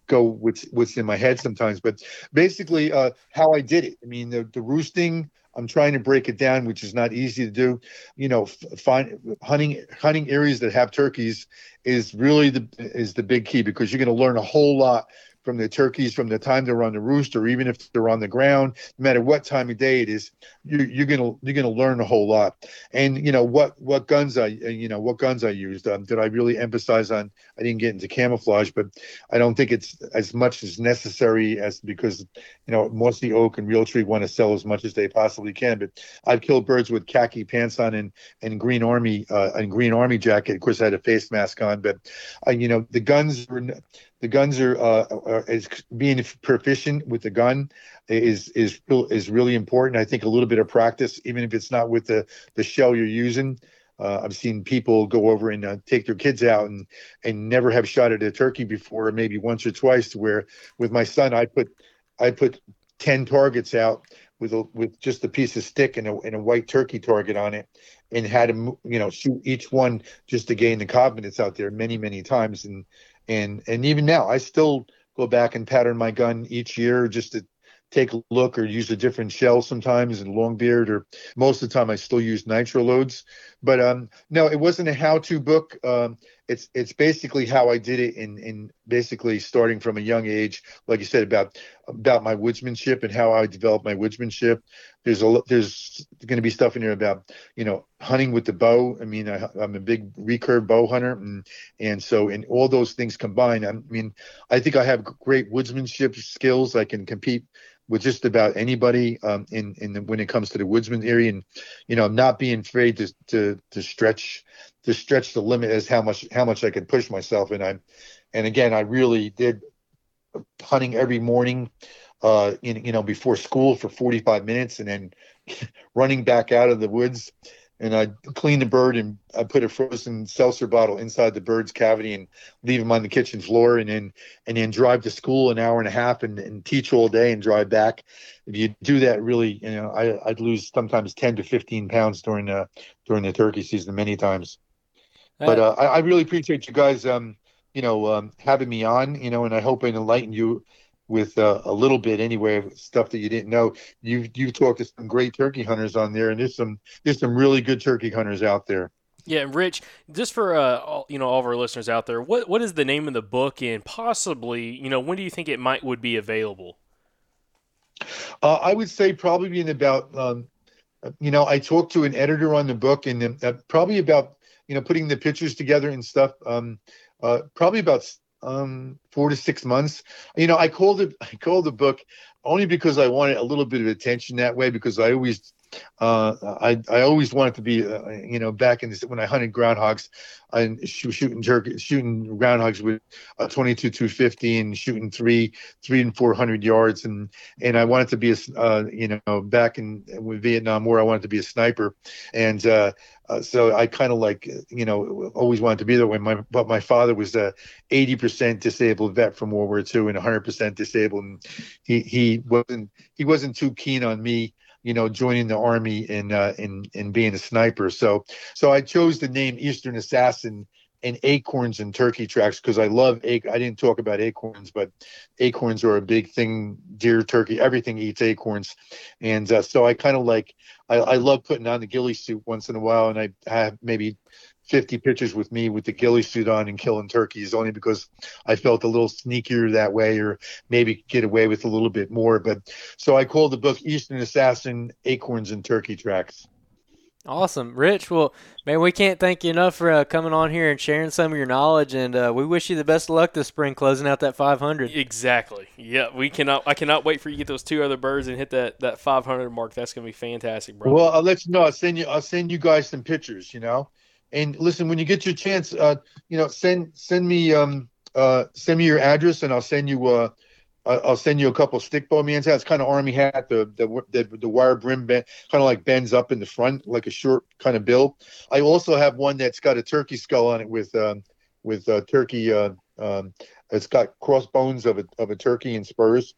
go what's what's in my head sometimes. But basically, uh, how I did it. I mean, the, the roosting. I'm trying to break it down, which is not easy to do. You know, find hunting hunting areas that have turkeys is really the is the big key because you're going to learn a whole lot from the turkeys from the time they're on the roost or even if they're on the ground no matter what time of day it is you, you're gonna you're gonna learn a whole lot. And you know what what guns i you know what guns i used um, did i really emphasize on i didn't get into camouflage but i don't think it's as much as necessary as because you know Mossy Oak and Realtree want to sell as much as they possibly can but i've killed birds with khaki pants on and and green army uh, and green army jacket. Of course i had a face mask on but uh, you know the guns were the guns are, uh, are is being proficient with the gun is is is really important. I think a little bit of practice, even if it's not with the the shell you're using. Uh, I've seen people go over and uh, take their kids out and and never have shot at a turkey before, maybe once or twice. Where with my son, I put I put ten targets out with a with just a piece of stick and a and a white turkey target on it, and had him you know shoot each one just to gain the confidence out there many many times and and and even now I still go back and pattern my gun each year just to take a look or use a different shell sometimes and long beard or most of the time I still use nitro loads. But um no it wasn't a how-to book. Um it's it's basically how I did it in in basically starting from a young age like you said about about my woodsmanship and how I developed my woodsmanship. There's a there's going to be stuff in here about you know hunting with the bow. I mean I, i'm a big recurve bow hunter and and so in all those things combined i mean i think i have great woodsmanship skills. I can compete with just about anybody um, in in the, when it comes to the woodsman area, and you know, not being afraid to to to stretch to stretch the limit as how much how much I could push myself. And I'm, and again, I really did hunting every morning. uh, in, you know, before school for 45 minutes and then running back out of the woods. And I clean the bird and I put a frozen seltzer bottle inside the bird's cavity and leave him on the kitchen floor and then and then drive to school an hour and a half and, and teach all day and drive back. If you do that, really, you know, I, I'd lose sometimes 10 to 15 pounds during the during the turkey season many times. But uh, I, I really appreciate you guys, um, you know, um, having me on, you know, and I hope I enlighten you with uh, a little bit anyway of stuff that you didn't know. You you talked to some great turkey hunters on there, and there's some there's some really good turkey hunters out there. Yeah, and Rich, just for uh, all, you know all of our listeners out there, what what is the name of the book, and possibly, you know, when do you think it might would be available? Uh, I would say probably in about, um, you know, I talked to an editor on the book, and uh, probably about you know putting the pictures together and stuff. Um, uh, probably about um, four to six months. You know, I called it I called the book only because I wanted a little bit of attention that way because I always uh, I I always wanted to be uh, you know back in this when I hunted groundhogs and sh- shooting turkey shooting groundhogs with a 22 250 and shooting three three and four hundred yards. And and I wanted to be a uh, you know back in with Vietnam War I wanted to be a sniper. And uh, uh, so I kind of like you know always wanted to be that way. My but my father was a 80% disabled vet from World War II and 100% disabled, and he he wasn't he wasn't too keen on me you know joining the army and uh, and and being a sniper. So so I chose the name Eastern Assassin and acorns and turkey tracks because I love ac- I didn't talk about acorns, but acorns are a big thing. Deer, turkey, everything eats acorns, and uh, so I kind of like I, I love putting on the ghillie suit once in a while, and I have maybe 50 pictures with me with the ghillie suit on and killing turkeys only because I felt a little sneakier that way, or maybe get away with a little bit more. But so I called the book Eastern Assassin Acorns and Turkey Tracks. Awesome, Rich. Well, man, we can't thank you enough for uh, coming on here and sharing some of your knowledge, and uh, we wish you the best of luck this spring, closing out that 500. Exactly. Yeah, we cannot. I cannot wait for you to get those two other birds and hit that that 500 mark. That's gonna be fantastic, bro. Well, I'll let you know. I'll send you. I'll send you guys some pictures. You know, and listen when you get your chance. Uh, you know, send send me um uh send me your address and I'll send you uh I'll send you a couple stick bow man's hats, kind of army hat. The the the, the wire brim bend, kind of like bends up in the front, like a short kind of bill. I also have one that's got a turkey skull on it with um with uh, turkey. Uh, um, it's got crossbones of a of a turkey and spurs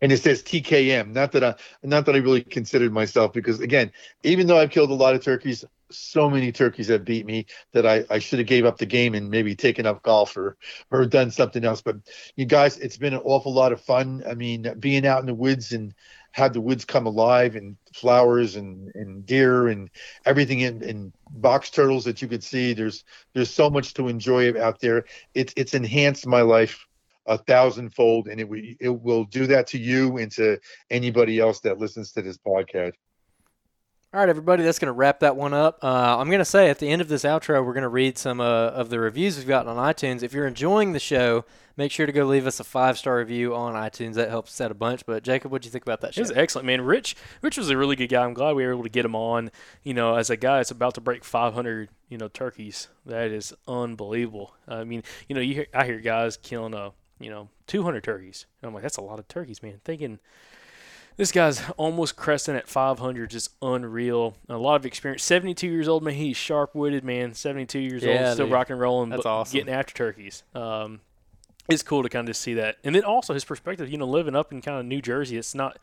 and it says TKM. Not that I, not that I really considered myself, because again, even though I've killed a lot of turkeys, so many turkeys have beat me that I, I should have gave up the game and maybe taken up golf or or done something else. But you guys, it's been an awful lot of fun. I mean, being out in the woods and have the woods come alive and flowers and and deer and everything in, and box turtles that you could see. There's there's so much to enjoy out there. It's it's enhanced my life a thousandfold, and it it will do that to you and to anybody else that listens to this podcast. All right, everybody, that's going to wrap that one up. Uh, I'm going to say at the end of this outro, we're going to read some uh, of the reviews we've gotten on iTunes. If you're enjoying the show, make sure to go leave us a five star review on iTunes. That helps us out a bunch. But Jacob, what'd you think about that It show? was excellent, man. Rich, Rich was a really good guy. I'm glad we were able to get him on. You know, as a guy that's about to break 500, you know, turkeys, that is unbelievable. I mean, you know, you hear, I hear guys killing a, you know, 200 turkeys, and I'm like, that's a lot of turkeys, man. Thinking this guy's almost cresting at 500, just unreal. A lot of experience. 72 years old, man. He's sharp witted, man. 72 years Yeah, old, still dude. rock and rolling, That's awesome. getting after turkeys. Um, it's cool to kind of just see that, and then also his perspective. You know, living up in kind of New Jersey, it's not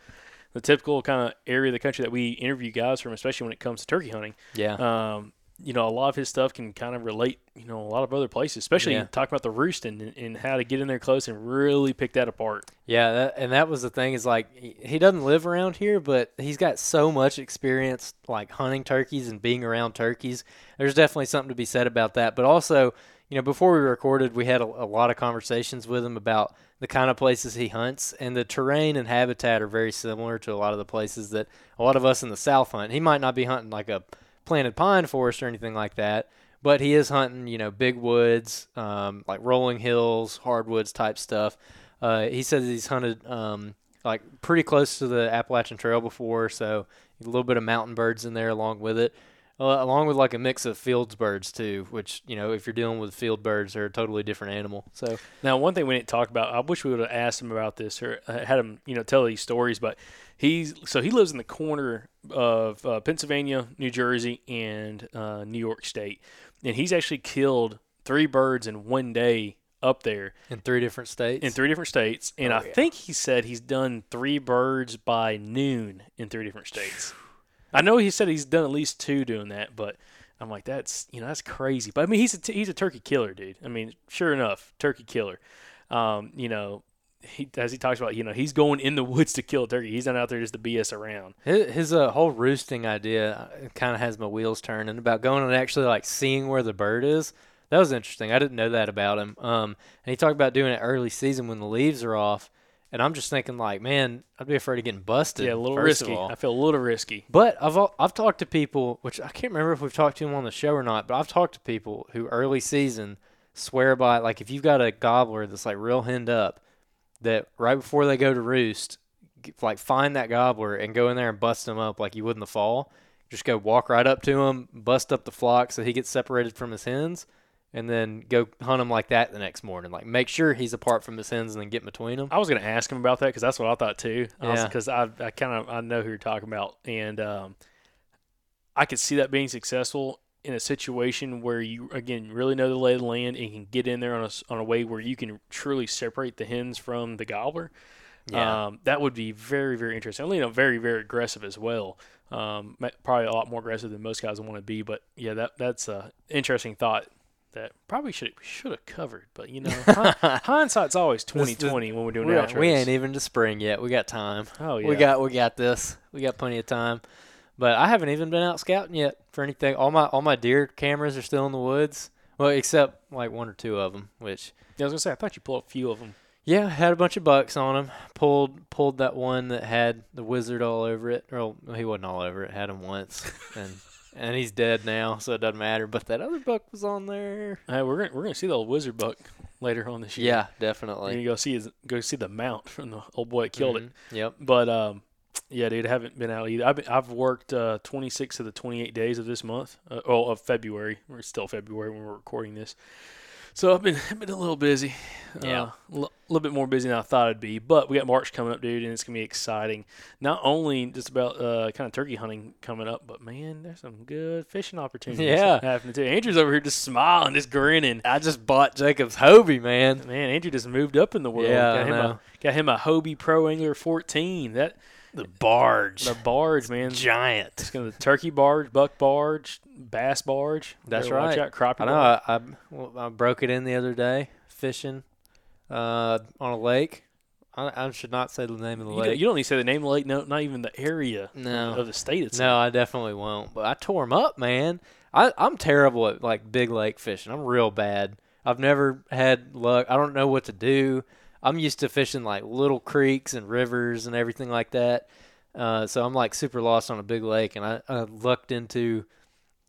the typical kind of area of the country that we interview guys from, especially when it comes to turkey hunting. yeah. Um, you know, a lot of his stuff can kind of relate, you know, a lot of other places, especially Yeah. talking about the roosting and, and how to get in there close and really pick that apart. Yeah, that, and that was the thing is like he, he doesn't live around here, but he's got so much experience like hunting turkeys and being around turkeys. There's definitely something to be said about that. But also, you know, before we recorded, we had a, a lot of conversations with him about the kind of places he hunts, and the terrain and habitat are very similar to a lot of the places that a lot of us in the South hunt. He might not be hunting like a planted pine forest or anything like that, but he is hunting, you know, big woods, um, like rolling hills, hardwoods type stuff. Uh, he says he's hunted um, like pretty close to the Appalachian Trail before, so a little bit of mountain birds in there along with it. Uh, along with like a mix of fields birds too, which you know if you're dealing with field birds, they're a totally different animal. So Now, one thing we didn't talk about, I wish we would have asked him about this or uh, had him, you know, tell these stories. But he's so he lives in the corner of uh, Pennsylvania, New Jersey, and uh, New York State, and he's actually killed three birds in one day up there in three different states. in three different states. And Oh, I yeah. think he said he's done three birds by noon in three different states. I know he said he's done at least two doing that, but I'm like, that's you know that's crazy. But I mean, he's a t- he's a turkey killer, dude. I mean, sure enough, turkey killer. Um, you know, he as he talks about, you know, he's going in the woods to kill a turkey. He's not out there just to BS around. His, his uh, whole roosting idea kind of has my wheels turning about going and actually like seeing where the bird is. That was interesting. I didn't know that about him. Um, and he talked about doing it early season when the leaves are off. And I'm just thinking like, man, I'd be afraid of getting busted. yeah, a little risky. I feel a little risky. But I've I've talked to people, which I can't remember if we've talked to them on the show or not. But I've talked to people who early season swear by like if you've got a gobbler that's like real henned up, that right before they go to roost, like find that gobbler and go in there and bust him up like you would in the fall. Just go walk right up to him, bust up the flock so he gets separated from his hens, and then go hunt him like that the next morning. Like make sure he's apart from his hens and then get between them. I was going to ask him about that because that's what I thought too. Yeah. Because I, I kind of I know who you're talking about, and um, I could see that being successful in a situation where you again really know the lay of the land and can get in there on a on a way where you can truly separate the hens from the gobbler. Yeah. Um, that would be very very interesting. You know, very very aggressive as well. Um, probably a lot more aggressive than most guys want to be. But yeah, that that's a interesting thought. That probably should should have covered, but you know, hindsight's always twenty twenty when we're doing we, outros. we ain't even to spring yet. We got time. Oh, yeah, We got we got this. We got plenty of time. But I haven't even been out scouting yet for anything. All my all my deer cameras are still in the woods. Well, except like one or two of them, which Yeah, I was gonna say I thought you pulled a few of them. yeah, had a bunch of bucks on them. Pulled pulled that one that had the wizard all over it. Or well, he wasn't all over it. Had him once, and and he's dead now, so it doesn't matter. But that other buck was on there. Hey, we're gonna we're gonna see the old wizard buck later on this year. Yeah, we're definitely. gonna go see his go see the mount from the old boy that killed it. Mhm. Yep. But um, yeah, dude, I haven't been out either. I've been, I've worked uh, 26 of the 28 days of this month. Uh, oh, of February. We're still February when we're recording this. So I've been I've been a little busy. Yeah. Uh, a little bit more busy than I thought I'd be. But we got March coming up, dude, and it's gonna be exciting. Not only just about uh, kind of turkey hunting coming up, but man, there's some good fishing opportunities. Yeah. happening too. Andrew's over here just smiling, just grinning. I just bought Jacob's Hobie, man. Man, Andrew just moved up in the world. Yeah, got him a got him a Hobie Pro Angler 14. That The barge. the barge, man. giant. It's gonna the turkey barge, buck barge, bass barge. That's Better watch right. out, crappie I know. barge. I, I, well, I broke it in the other day fishing uh, on a lake. I, I should not say the name of the You don't, lake. you don't need to say the name of the lake, no, not even the area No. of the state it's no, I definitely won't. But I tore them up, man. I, I'm terrible at like big lake fishing. I'm real bad. I've never had luck. I don't know what to do. I'm used to fishing like little creeks and rivers and everything like that. Uh, so I'm like super lost on a big lake, and I, I lucked into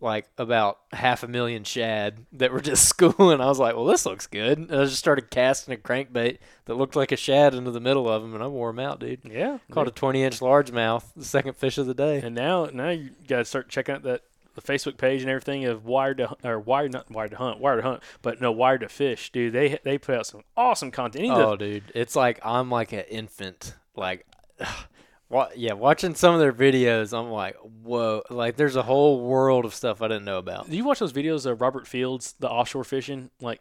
like about half a million shad that were just schooling. I was like, well, this looks good. And I just started casting a crankbait that looked like a shad into the middle of them, and I wore them out, dude. Yeah, Caught a 20 inch largemouth, the second fish of the day. And now, now you got to start checking out that the Facebook page and everything of Wired to or Wired not Wired to Hunt, Wired to Hunt, but no Wired to Fish, dude. They they put out some awesome content. You need to- Oh, dude, it's like I'm like an infant. Like, wa- yeah, watching some of their videos, I'm like, whoa! Like, there's a whole world of stuff I didn't know about. Do you watch those videos of Robert Fields, the offshore fishing, like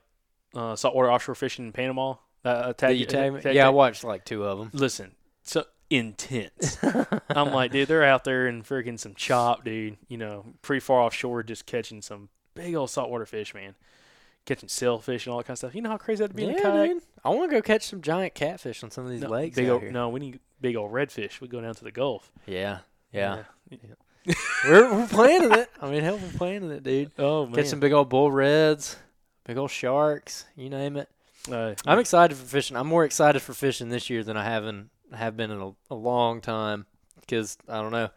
uh, saltwater offshore fishing in Panama? Uh, tag, you tag tag- Yeah, I watched like two of them. Listen, so intense. I'm like, dude, they're out there in freaking some chop, dude. You know, pretty far offshore, just catching some big old saltwater fish, man. Catching sailfish and all that kind of stuff. You know how crazy that'd be in a Yeah, kayak? dude. I want to go catch some giant catfish on some of these No, lakes big out old, here. no, we need big old redfish. We go down to the Gulf. Yeah, yeah. Yeah. we're we're planning it. I mean, hell, we're planning it, dude. Oh man. Catch some big old bull reds, big old sharks. You name it. Uh, I'm excited for fishing. I'm more excited for fishing this year than I haven't have been in a, a long time because I don't know.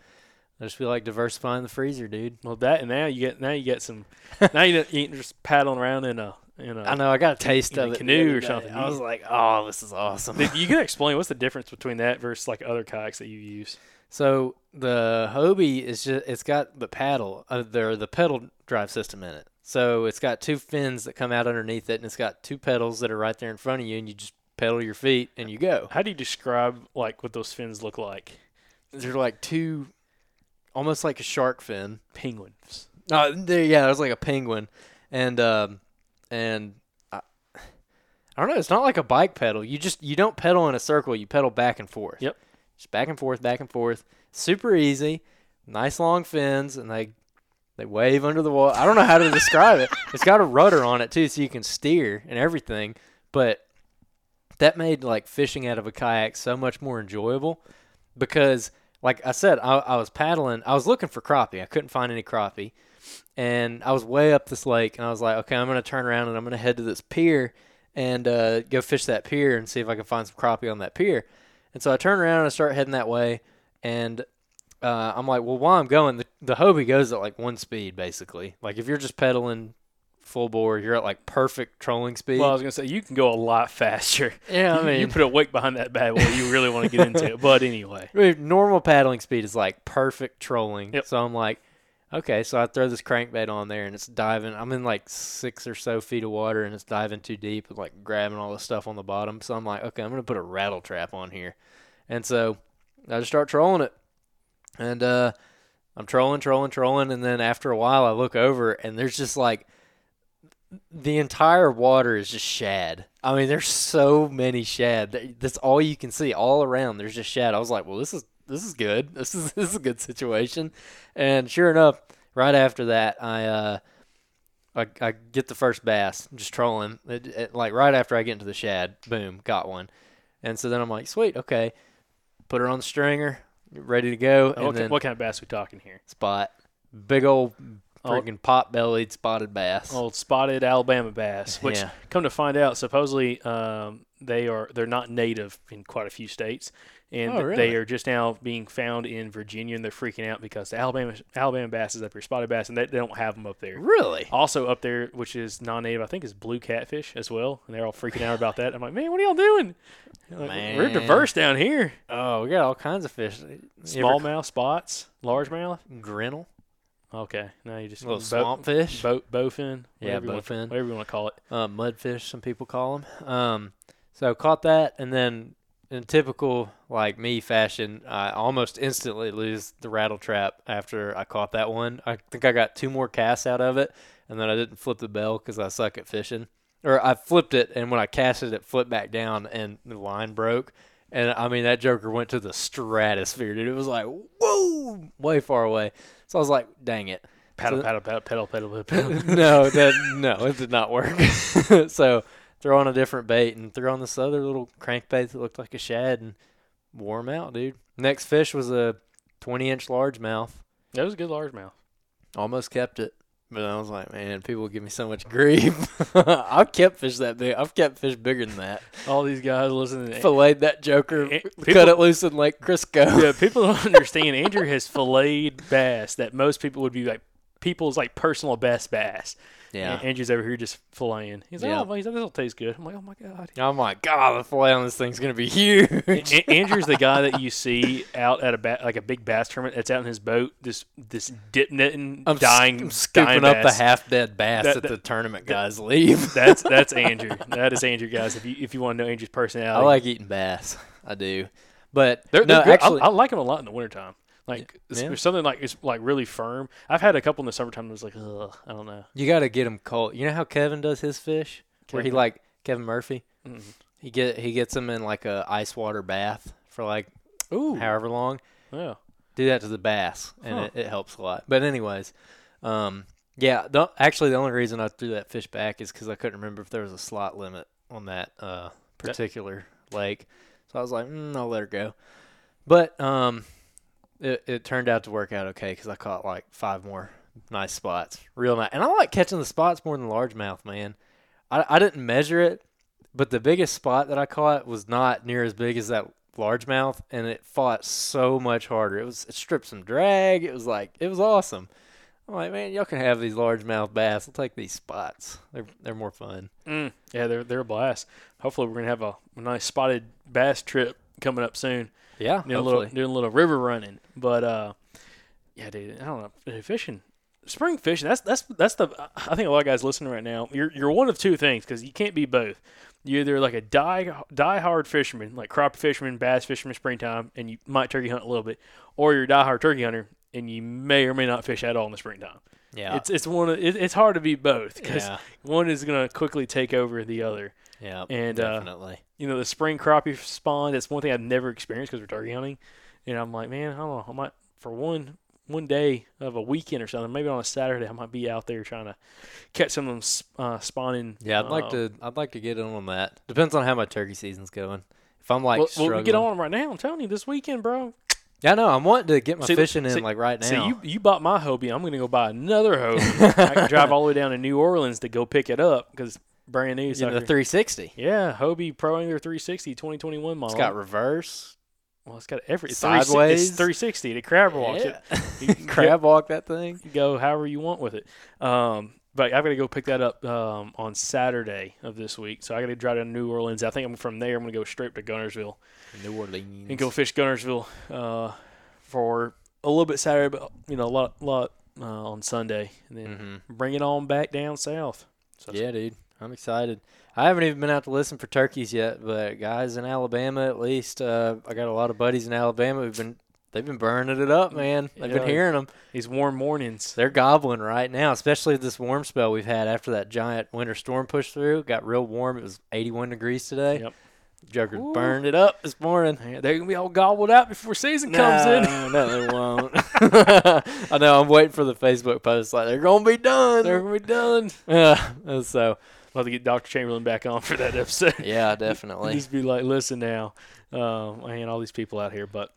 I just feel like diversifying the freezer, dude. well, that and now you get now you get some. now you ain't just paddling around in a in a. I know I got a taste in a of it. canoe or something. I was like, oh, this is awesome. You can explain what's the difference between that versus like other kayaks that you use. So the Hobie is just it's got the paddle, uh, the the pedal drive system in it. So it's got two fins that come out underneath it, and it's got two pedals that are right there in front of you, and you just pedal your feet and you go. How do you describe like what those fins look like? They're like two, almost like a shark fin. Penguins. Uh, there, yeah, it was like a penguin, and um, and I, I don't know. It's not like a bike pedal. You just you don't pedal in a circle. You pedal back and forth. Yep. Just back and forth, back and forth. Super easy. Nice long fins, and they they wave under the water. I don't know how to describe it. It's got a rudder on it too, so you can steer and everything. But that made like fishing out of a kayak so much more enjoyable because, like I said, I, I was paddling. I was looking for crappie. I couldn't find any crappie, and I was way up this lake, and I was like, okay, I'm gonna turn around and I'm gonna head to this pier and uh, go fish that pier and see if I can find some crappie on that pier. And so I turn around and I start heading that way, and uh, I'm like, well, while I'm going, the, the Hobie goes at like one speed basically. Like if you're just pedaling full bore, you're at like perfect trolling speed. Well, I was gonna say you can go a lot faster. Yeah, I mean- you put a wake behind that bad boy. You really want to get into it, but anyway. Normal paddling speed is like perfect trolling. Yep. So I'm like, okay, so I throw this crankbait on there and it's diving. I'm in like six or so feet of water and it's diving too deep and like grabbing all the stuff on the bottom. So I'm like, okay, I'm gonna put a rattle trap on here, and so I just start trolling it, and uh, I'm trolling, trolling, trolling, and then after a while I look over and there's just like the entire water is just shad. I mean, there's so many shad. That- That's all you can see all around. There's just shad. I was like, well, this is this is good. This is this is a good situation. And sure enough, right after that, I uh, I, I get the first bass. I'm just trolling. It, it, like right after I get into the shad, boom, got one. And so then I'm like, sweet, okay. Put her on the stringer, ready to go, and What, then what kind of bass we talking here? spot, big old. Freaking pot bellied spotted bass. Old spotted Alabama bass, which Yeah. come to find out, supposedly um, they are they're not native in quite a few states, and Oh, really? they are just now being found in Virginia, and they're freaking out because the Alabama Alabama bass is up here, spotted bass, and they, they don't have them up there. Really? Also up there, which is non-native, I think is blue catfish as well, and they're all freaking out about that. I'm like, man, what are y'all doing? Like, We're diverse down here. Oh, we got all kinds of fish. Smallmouth, spots, largemouth. grinnell, Okay, now you just a little bo- swamp fish, Boat, bowfin, Yeah, whatever you wanna- bowfin. whatever you want to call it. uh, mudfish. Some people call them. Um, so caught that, and then in typical like me fashion, I almost instantly lose the rattle trap after I caught that one. I think I got two more casts out of it, and then I didn't flip the bell because I suck at fishing. Or I flipped it, and when I casted it, it flipped back down, and the line broke. And I mean, that joker went to the stratosphere, dude. It was like, whoa, way far away. So I was like, dang it. Paddle, So- paddle, paddle, pedal, pedal, pedal. no, that no, it did not work. so throw on a different bait and throw on this other little crankbait that looked like a shad and wore 'em out, dude. Next fish was a 20 inch largemouth. that was a good largemouth. Almost kept it. But I was like, man, people give me so much grief. I've kept fish that big. I've kept fish bigger than that. All these guys listening. To, Filleted that joker, Eh, cut it loose in like Crisco. yeah, people don't understand. Andrew has filleted bass that most people would be like people's like personal best bass. Yeah. And Andrew's over here just filleting. He's like, Yeah. oh, well, he's like, this will taste good. I'm like, oh my god. Oh I'm like, God, the fillet on this thing's gonna be huge. A- Andrew's the guy that you see out at a ba- like a big bass tournament that's out in his boat, this this dip netting, I'm, s- dying, I'm scooping dying up the half dead bass That- that, that- the tournament guys leave. That's that's Andrew. That is Andrew, guys. If you if you want to know Andrew's personality, I like eating bass. I do. But They're, no, they're actually, I, I like them a lot in the wintertime. Like Yeah. there's something like it's like really firm. I've had a couple in the summertime. that was like, ugh, I don't know. you got to get them cold. You know how Kevin does his fish, where he like Kevin Murphy. Mm. He get he gets them in like a ice water bath for like Ooh, however long. yeah. Do that to the bass, and Huh. it, it helps a lot. But anyways, um, yeah. The, actually, the only reason I threw that fish back is because I couldn't remember if there was a slot limit on that uh, particular lake. So I was like, mm, I'll let her go. But um, it, it turned out to work out okay because I caught like five more nice spots, real nice. And I like catching the spots more than largemouth, man. I, I didn't measure it, but the biggest spot that I caught was not near as big as that largemouth, and it fought so much harder. It was it stripped some drag. It was like it was awesome. I'm like, man, y'all can have these largemouth bass. I'll take these spots. They're they're more fun. Mm, yeah, they're they're a blast. Hopefully, we're gonna have a, a nice spotted bass trip coming up soon. Yeah, Doing a little doing a little river running. But uh, yeah, dude, I don't know fishing. Spring fishing. That's that's that's the. I think a lot of guys listening right now. You're you're one of two things because you can't be both. You're either like a die die hard fisherman, like crappie fisherman, bass fisherman, springtime, and you might turkey hunt a little bit, or you're a die hard turkey hunter and you may or may not fish at all in the springtime. Yeah, It's it's one of, it, it's hard to be both because Yeah. one is gonna quickly take over the other. Yeah, and, uh, definitely. You know, the spring crappie spawn. That's one thing I've never experienced because we're turkey hunting, and I'm like, man, I don't know. I might for one one day of a weekend or something, maybe on a Saturday, I might be out there trying to catch some of them uh, spawning. yeah, I'd like uh, to. I'd like to get in on that. Depends on how my turkey season's going. If I'm like well, well, we get on right now. I'm telling you, this weekend, bro. Yeah, no, I'm wanting to get my See, fishing in see- like right now. See, you you bought my Hobie. I'm gonna go buy another Hobie. I can drive all the way down to New Orleans to go pick it up because brand new. in the 360. Yeah, Hobie Pro Angler 360 2021 model. It's got reverse. well, it's got every it's Sideways. 360. It's 360. The crab walks it. You can Crab walk that thing. go however you want with it. Um, but I've got to go pick that up um, on Saturday of this week. So I got to drive to New Orleans. I think I'm from there. I'm going to go straight to Guntersville New Orleans. and go fish Guntersville uh, for a little bit Saturday, but you know a lot, lot uh, on Sunday, and then bring it on back down south. So Yeah, dude. I'm excited. I haven't even been out to listen for turkeys yet, but guys in Alabama, at least, uh, I got a lot of buddies in Alabama who've been they've been burning it up, man. I've Yeah. been hearing them. these warm mornings. They're gobbling right now, especially this warm spell we've had after that giant winter storm pushed through. Got real warm. It was 81 degrees today. Yep. Juggers burned it up this morning. Yeah, They're gonna be all gobbled out before season comes in. No, no, they won't. I know. I'm waiting for the Facebook post. Like they're gonna be done. They're gonna be done. Yeah. so We'll have to get Dr. Chamberlain back on for that episode. yeah, definitely. Just be like, listen now, um, I and all these people out here. But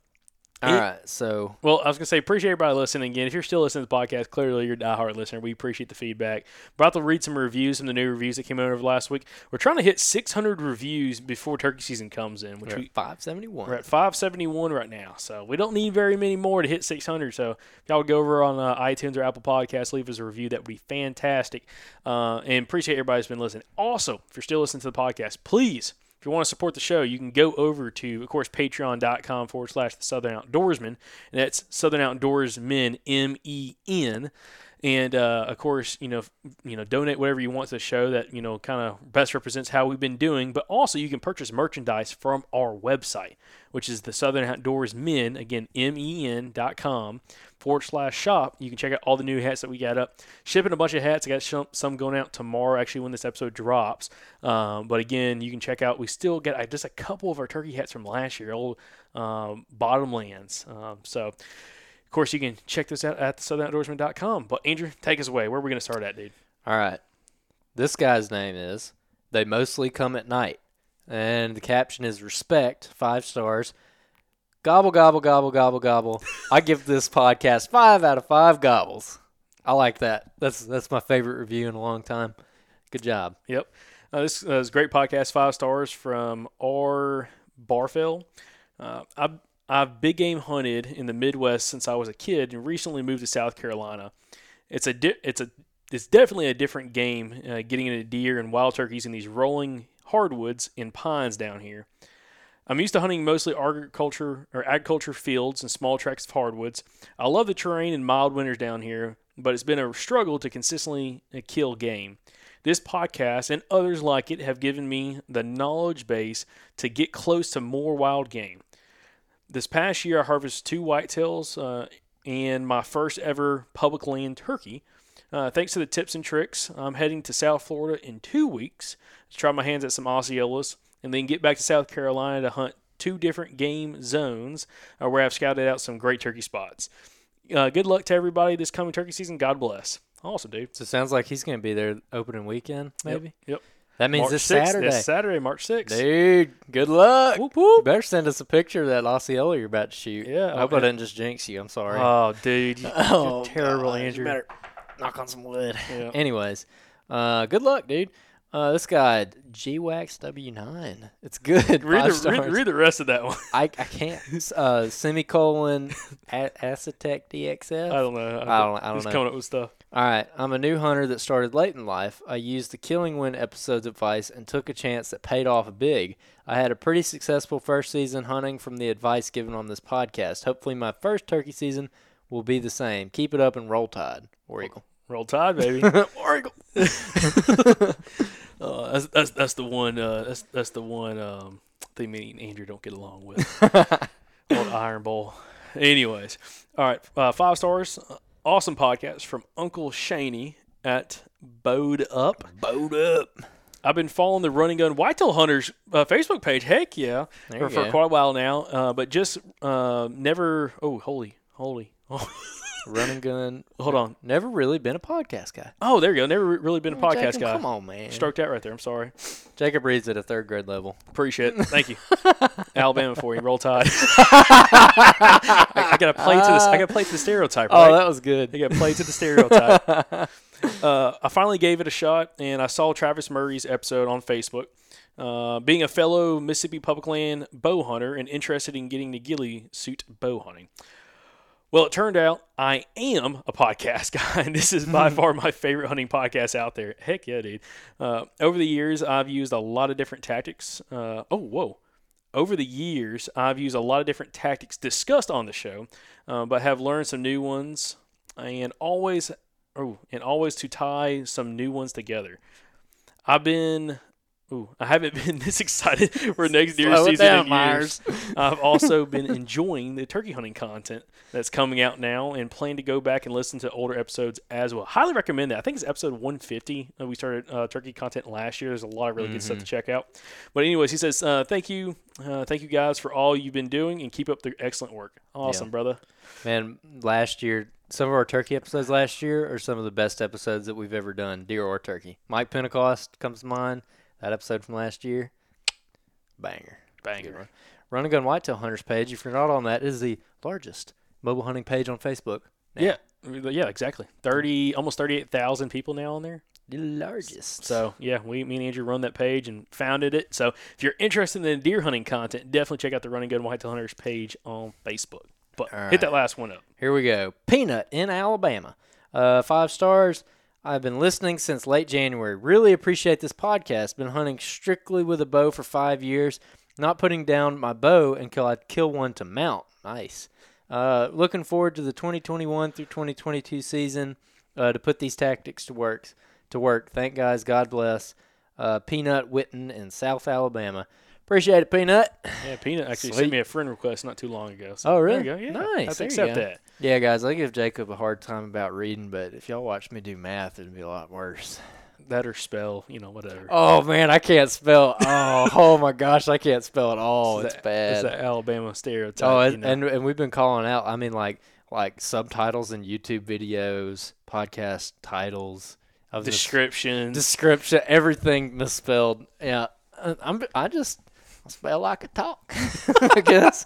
All right. So well, I was gonna say appreciate everybody listening again. If you're still listening to the podcast, clearly you're a diehard listener. We appreciate the feedback. About to read some reviews, some of the new reviews that came out over last week. We're trying to hit 600 reviews before turkey season comes in, which we're we at 571. We're at 571 right now, so we don't need very many more to hit 600. So if y'all would go over on uh, iTunes or Apple Podcasts, leave us a review. That would be fantastic. Uh, and appreciate everybody who's been listening. Also, if you're still listening to the podcast, please, if you want to support the show, you can go over to, of course, patreon.com forward slash the Southern Outdoorsman. And that's Southern Outdoorsmen, M E N. And uh, of course, you know, you know, donate whatever you want to the show that you know kind of best represents how we've been doing. But also, you can purchase merchandise from our website, which is the Southern Outdoors Men again, M E N dot com forward slash shop. You can check out all the new hats that we got up. Shipping a bunch of hats. I got some- going out tomorrow, actually, when this episode drops. Um, but again, you can check out. We still get uh, just a couple of our turkey hats from last year, old um, Bottomlands. Um, so. Of course, you can check this out at southernoutdoorsman.com. But Andrew, take us away. Where are we going to start at, dude? All right. This guy's name is They Mostly Come at Night. And the caption is Respect, five stars. Gobble, gobble, gobble, gobble, gobble. I give this podcast five out of five gobbles. I like that. That's that's my favorite review in a long time. Good job. Yep. Uh, this uh, is great podcast, five stars from R. Barfell. Uh, I've, I've big game hunted in the Midwest since I was a kid and recently moved to South Carolina. It's a di- it's a it's definitely a different game uh, getting into deer and wild turkeys in these rolling hardwoods and pines down here. I'm used to hunting mostly agriculture or agriculture fields and small tracts of hardwoods. I love the terrain and mild winters down here, but it's been a struggle to consistently uh, kill game. This podcast and others like it have given me the knowledge base to get close to more wild game. This past year, I harvested two whitetails uh, and my first ever public land turkey. Uh, thanks to the tips and tricks, I'm heading to South Florida in two weeks to try my hands at some Osceolas and then get back to South Carolina to hunt two different game zones uh, where I've scouted out some great turkey spots. Uh, good luck to everybody this coming turkey season. God bless. Awesome, dude. So it sounds like he's going to be there opening weekend, maybe? Yep. That means March this 6th, Saturday. This Saturday, March 6th. Dude, good luck. Whoop, whoop. You better send us a picture of that Osceola you're about to shoot. Yeah, I hope oh, I didn't just jinx you. I'm sorry. Oh, dude. You, Oh, you're terrible, you Andrew. better knock on some wood. Yeah. Anyways, uh, good luck, dude. Uh, this guy, GWAX W9. It's good. Read the, read, read the rest of that one. I, I can't. Uh, semicolon a- Acetec DXF. I don't know. I don't- I don't He's know. coming up with stuff. All right, I'm a new hunter that started late in life. I used the Killing Wind episode's advice and took a chance that paid off big. I had a pretty successful first season hunting from the advice given on this podcast. Hopefully, my first turkey season will be the same. Keep it up and roll tide. War Eagle. Roll Tide, baby. War Eagle. Uh, that's, that's that's the one. Uh, that's that's the one um, thing me and Andrew don't get along with. Old Iron Bowl. Anyways, all right. Uh, five stars. Awesome podcast from Uncle Shaney at Bowed Up. Bowed up. I've been following the Run and Gun Whitetail Hunters uh, Facebook page. Heck yeah, for, for quite a while now. Uh, but just uh, never. Oh, holy, holy. Running gun. Hold on. Never really been a podcast guy. Oh, there you go. Never really been a podcast Jacob, guy. Come on, man. Stroked out right there. I'm sorry. Jacob reads at a third grade level. Appreciate it. Thank you. Alabama for you. Roll Tide. I, I gotta play to this. I gotta play to the stereotype. Right? Oh, that was good. You gotta play to the stereotype. uh, I finally gave it a shot, and I saw Travis Murray's episode on Facebook. Uh, being a fellow Mississippi public land bow hunter and interested in getting the ghillie suit bow hunting. Well, it turned out I am a podcast guy, and this is by far my favorite hunting podcast out there. Heck yeah, dude. Uh, over the years, I've used a lot of different tactics. Uh, oh, whoa. Over the years, I've used a lot of different tactics discussed on the show, uh, but have learned some new ones, and always, oh, and always to tie some new ones together. I've been Ooh, I haven't been this excited for next deer Slow season down, in years. I've also been enjoying the turkey hunting content that's coming out now, and plan to go back and listen to older episodes as well. Highly recommend that. I think it's episode 150. Uh, we started uh, turkey content last year. There's a lot of really good stuff to check out. But anyways, he says, uh, "Thank you, uh, thank you guys for all you've been doing, and keep up the excellent work. Awesome, Yeah. brother. Man, last year, some of our turkey episodes last year are some of the best episodes that we've ever done, deer or turkey. Mike Pentecost comes to mind. That episode from last year, banger. Banger. Run and Gun Whitetail Hunters page, if you're not on that, is the largest mobile hunting page on Facebook. Yeah, yeah, exactly. Thirty, almost thirty-eight thousand people now on there. The largest. So yeah, we, me and Andrew run that page and founded it. So if you're interested in deer hunting content, definitely check out the Run and Gun Whitetail Hunters page on Facebook. But All hit that last one up. Here we go. Peanut in Alabama. Uh, five stars. I've been listening since late January. Really appreciate this podcast. Been hunting strictly with a bow for five years. Not putting down my bow until I kill one to mount. Nice. Uh, looking forward to the 2021 through 2022 season uh, to put these tactics to work. To work. Thank guys. God bless. Uh, Peanut Witten in South Alabama. Appreciate it, Peanut. Yeah, Peanut actually Sweet. sent me a friend request not too long ago. So Oh, there really? you go. Yeah, Nice. I have to There accept that. Yeah, guys, I give Jacob a hard time about reading, but if y'all watch me do math, it'd be a lot worse. That or spell, you know, whatever. Oh man, I can't spell. Oh, oh my gosh, I can't spell at all. It's It's that- bad. It's that Alabama stereotype. oh, you and, know. and and we've been calling out. I mean, like like subtitles in YouTube videos, podcast titles, of this descriptions. description, everything misspelled. Yeah, I'm. I just I spell like a talk. I guess,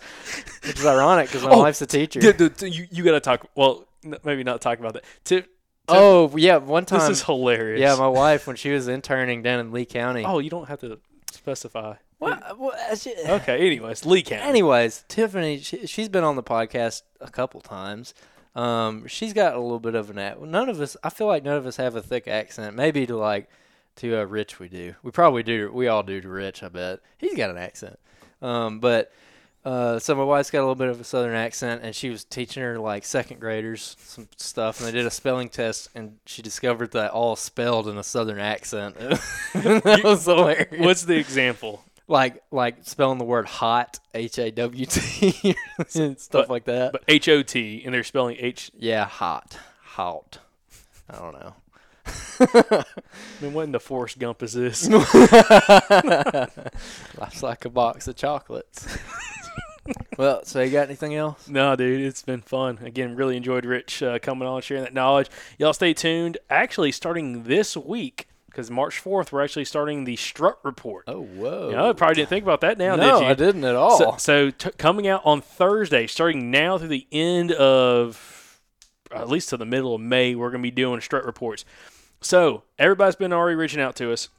which is ironic because my Oh, wife's a teacher. Dude, dude, you, you got to talk. Well, n- maybe not talk about that. Tip, oh yeah, one time. this is hilarious. Yeah, my wife when she was interning down in Lee County. Oh, you don't have to specify. What? what she- Okay. Anyways, Lee County. Anyways, Tiffany, she, she's been on the podcast a couple times. Um, she's got a little bit of an accent. None of us, I feel like none of us have a thick accent. Maybe to like to uh, Rich, we do. We probably do. We all do to Rich. I bet he's got an accent. Um, but uh, so my wife's got a little bit of a southern accent, and she was teaching her like second graders some stuff, and they did a spelling test, and she discovered that all spelled in a southern accent. that was hilarious What's the example? like like spelling the word hot H A W T stuff But- like that. But H O T, and they're spelling H. yeah, hot, hot. I don't know. I mean, what in the Forrest Gump is this? Life's like a box of chocolates. well, so you got anything else? no, dude, it's been fun. Again, really enjoyed Rich uh, coming on, sharing that knowledge. Y'all stay tuned. Actually, starting this week, because March 4th, we're actually starting the Strut Report. Oh, whoa. You know, I probably didn't think about that now, no, did you? I didn't at all. So, so t- coming out on Thursday, starting now through the end of, at least to the middle of May, we're going to be doing strut reports. So everybody's been already reaching out to us.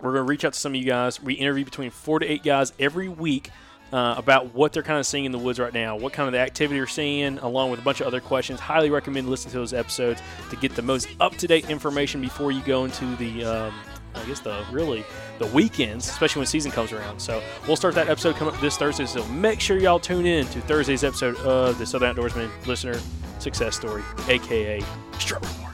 We're going to reach out to some of you guys. We interview between four to eight guys every week uh, about what they're kind of seeing in the woods right now, what kind of the activity you're seeing, along with a bunch of other questions. Highly recommend listening to those episodes to get the most up to date information before you go into the. Um, I guess the really the weekends, especially when season comes around. So we'll start that episode coming up this Thursday. So make sure y'all tune in to Thursday's episode of the Southern Outdoorsman Listener Success Story, aka Strut Report.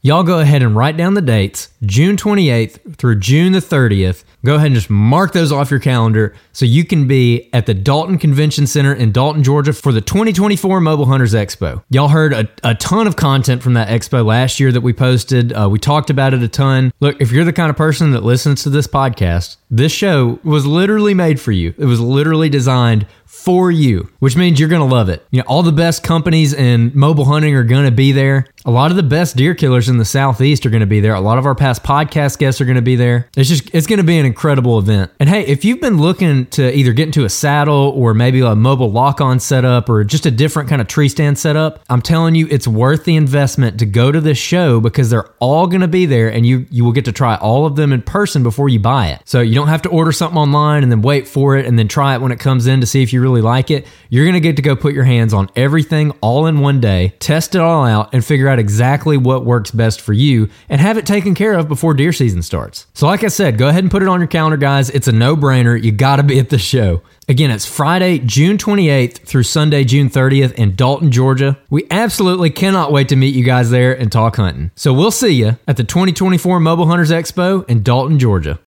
Y'all go ahead and write down the dates, June 28th through June the 30th. Go ahead and just mark those off your calendar so you can be at the Dalton Convention Center in Dalton, Georgia for the 2024 Mobile Hunters Expo. Y'all heard a, a ton of content from that expo last year that we posted. Uh, we talked about it a ton. Look, if you're the kind of person that listens to this podcast, this show was literally made for you. It was literally designed for you, which means you're going to love it. You know, all the best companies in mobile hunting are going to be there. A lot of the best deer killers in the southeast are going to be there. A lot of our past podcast guests are going to be there. It's just it's going to be an incredible event. And hey, if you've been looking to either get into a saddle or maybe a mobile lock-on setup or just a different kind of tree stand setup, I'm telling you it's worth the investment to go to this show because they're all going to be there and you you will get to try all of them in person before you buy it. So you don't have to order something online and then wait for it and then try it when it comes in to see if you really like it. You're going to get to go put your hands on everything all in one day, test it all out and figure out exactly what works best for you and have it taken care of before deer season starts. So like I said, go ahead and put it on your calendar guys. It's a no-brainer. You got to be at the show. Again, it's Friday, June 28th through Sunday, June 30th in Dalton, Georgia. We absolutely cannot wait to meet you guys there and talk hunting. So we'll see you at the 2024 Mobile Hunters Expo in Dalton, Georgia.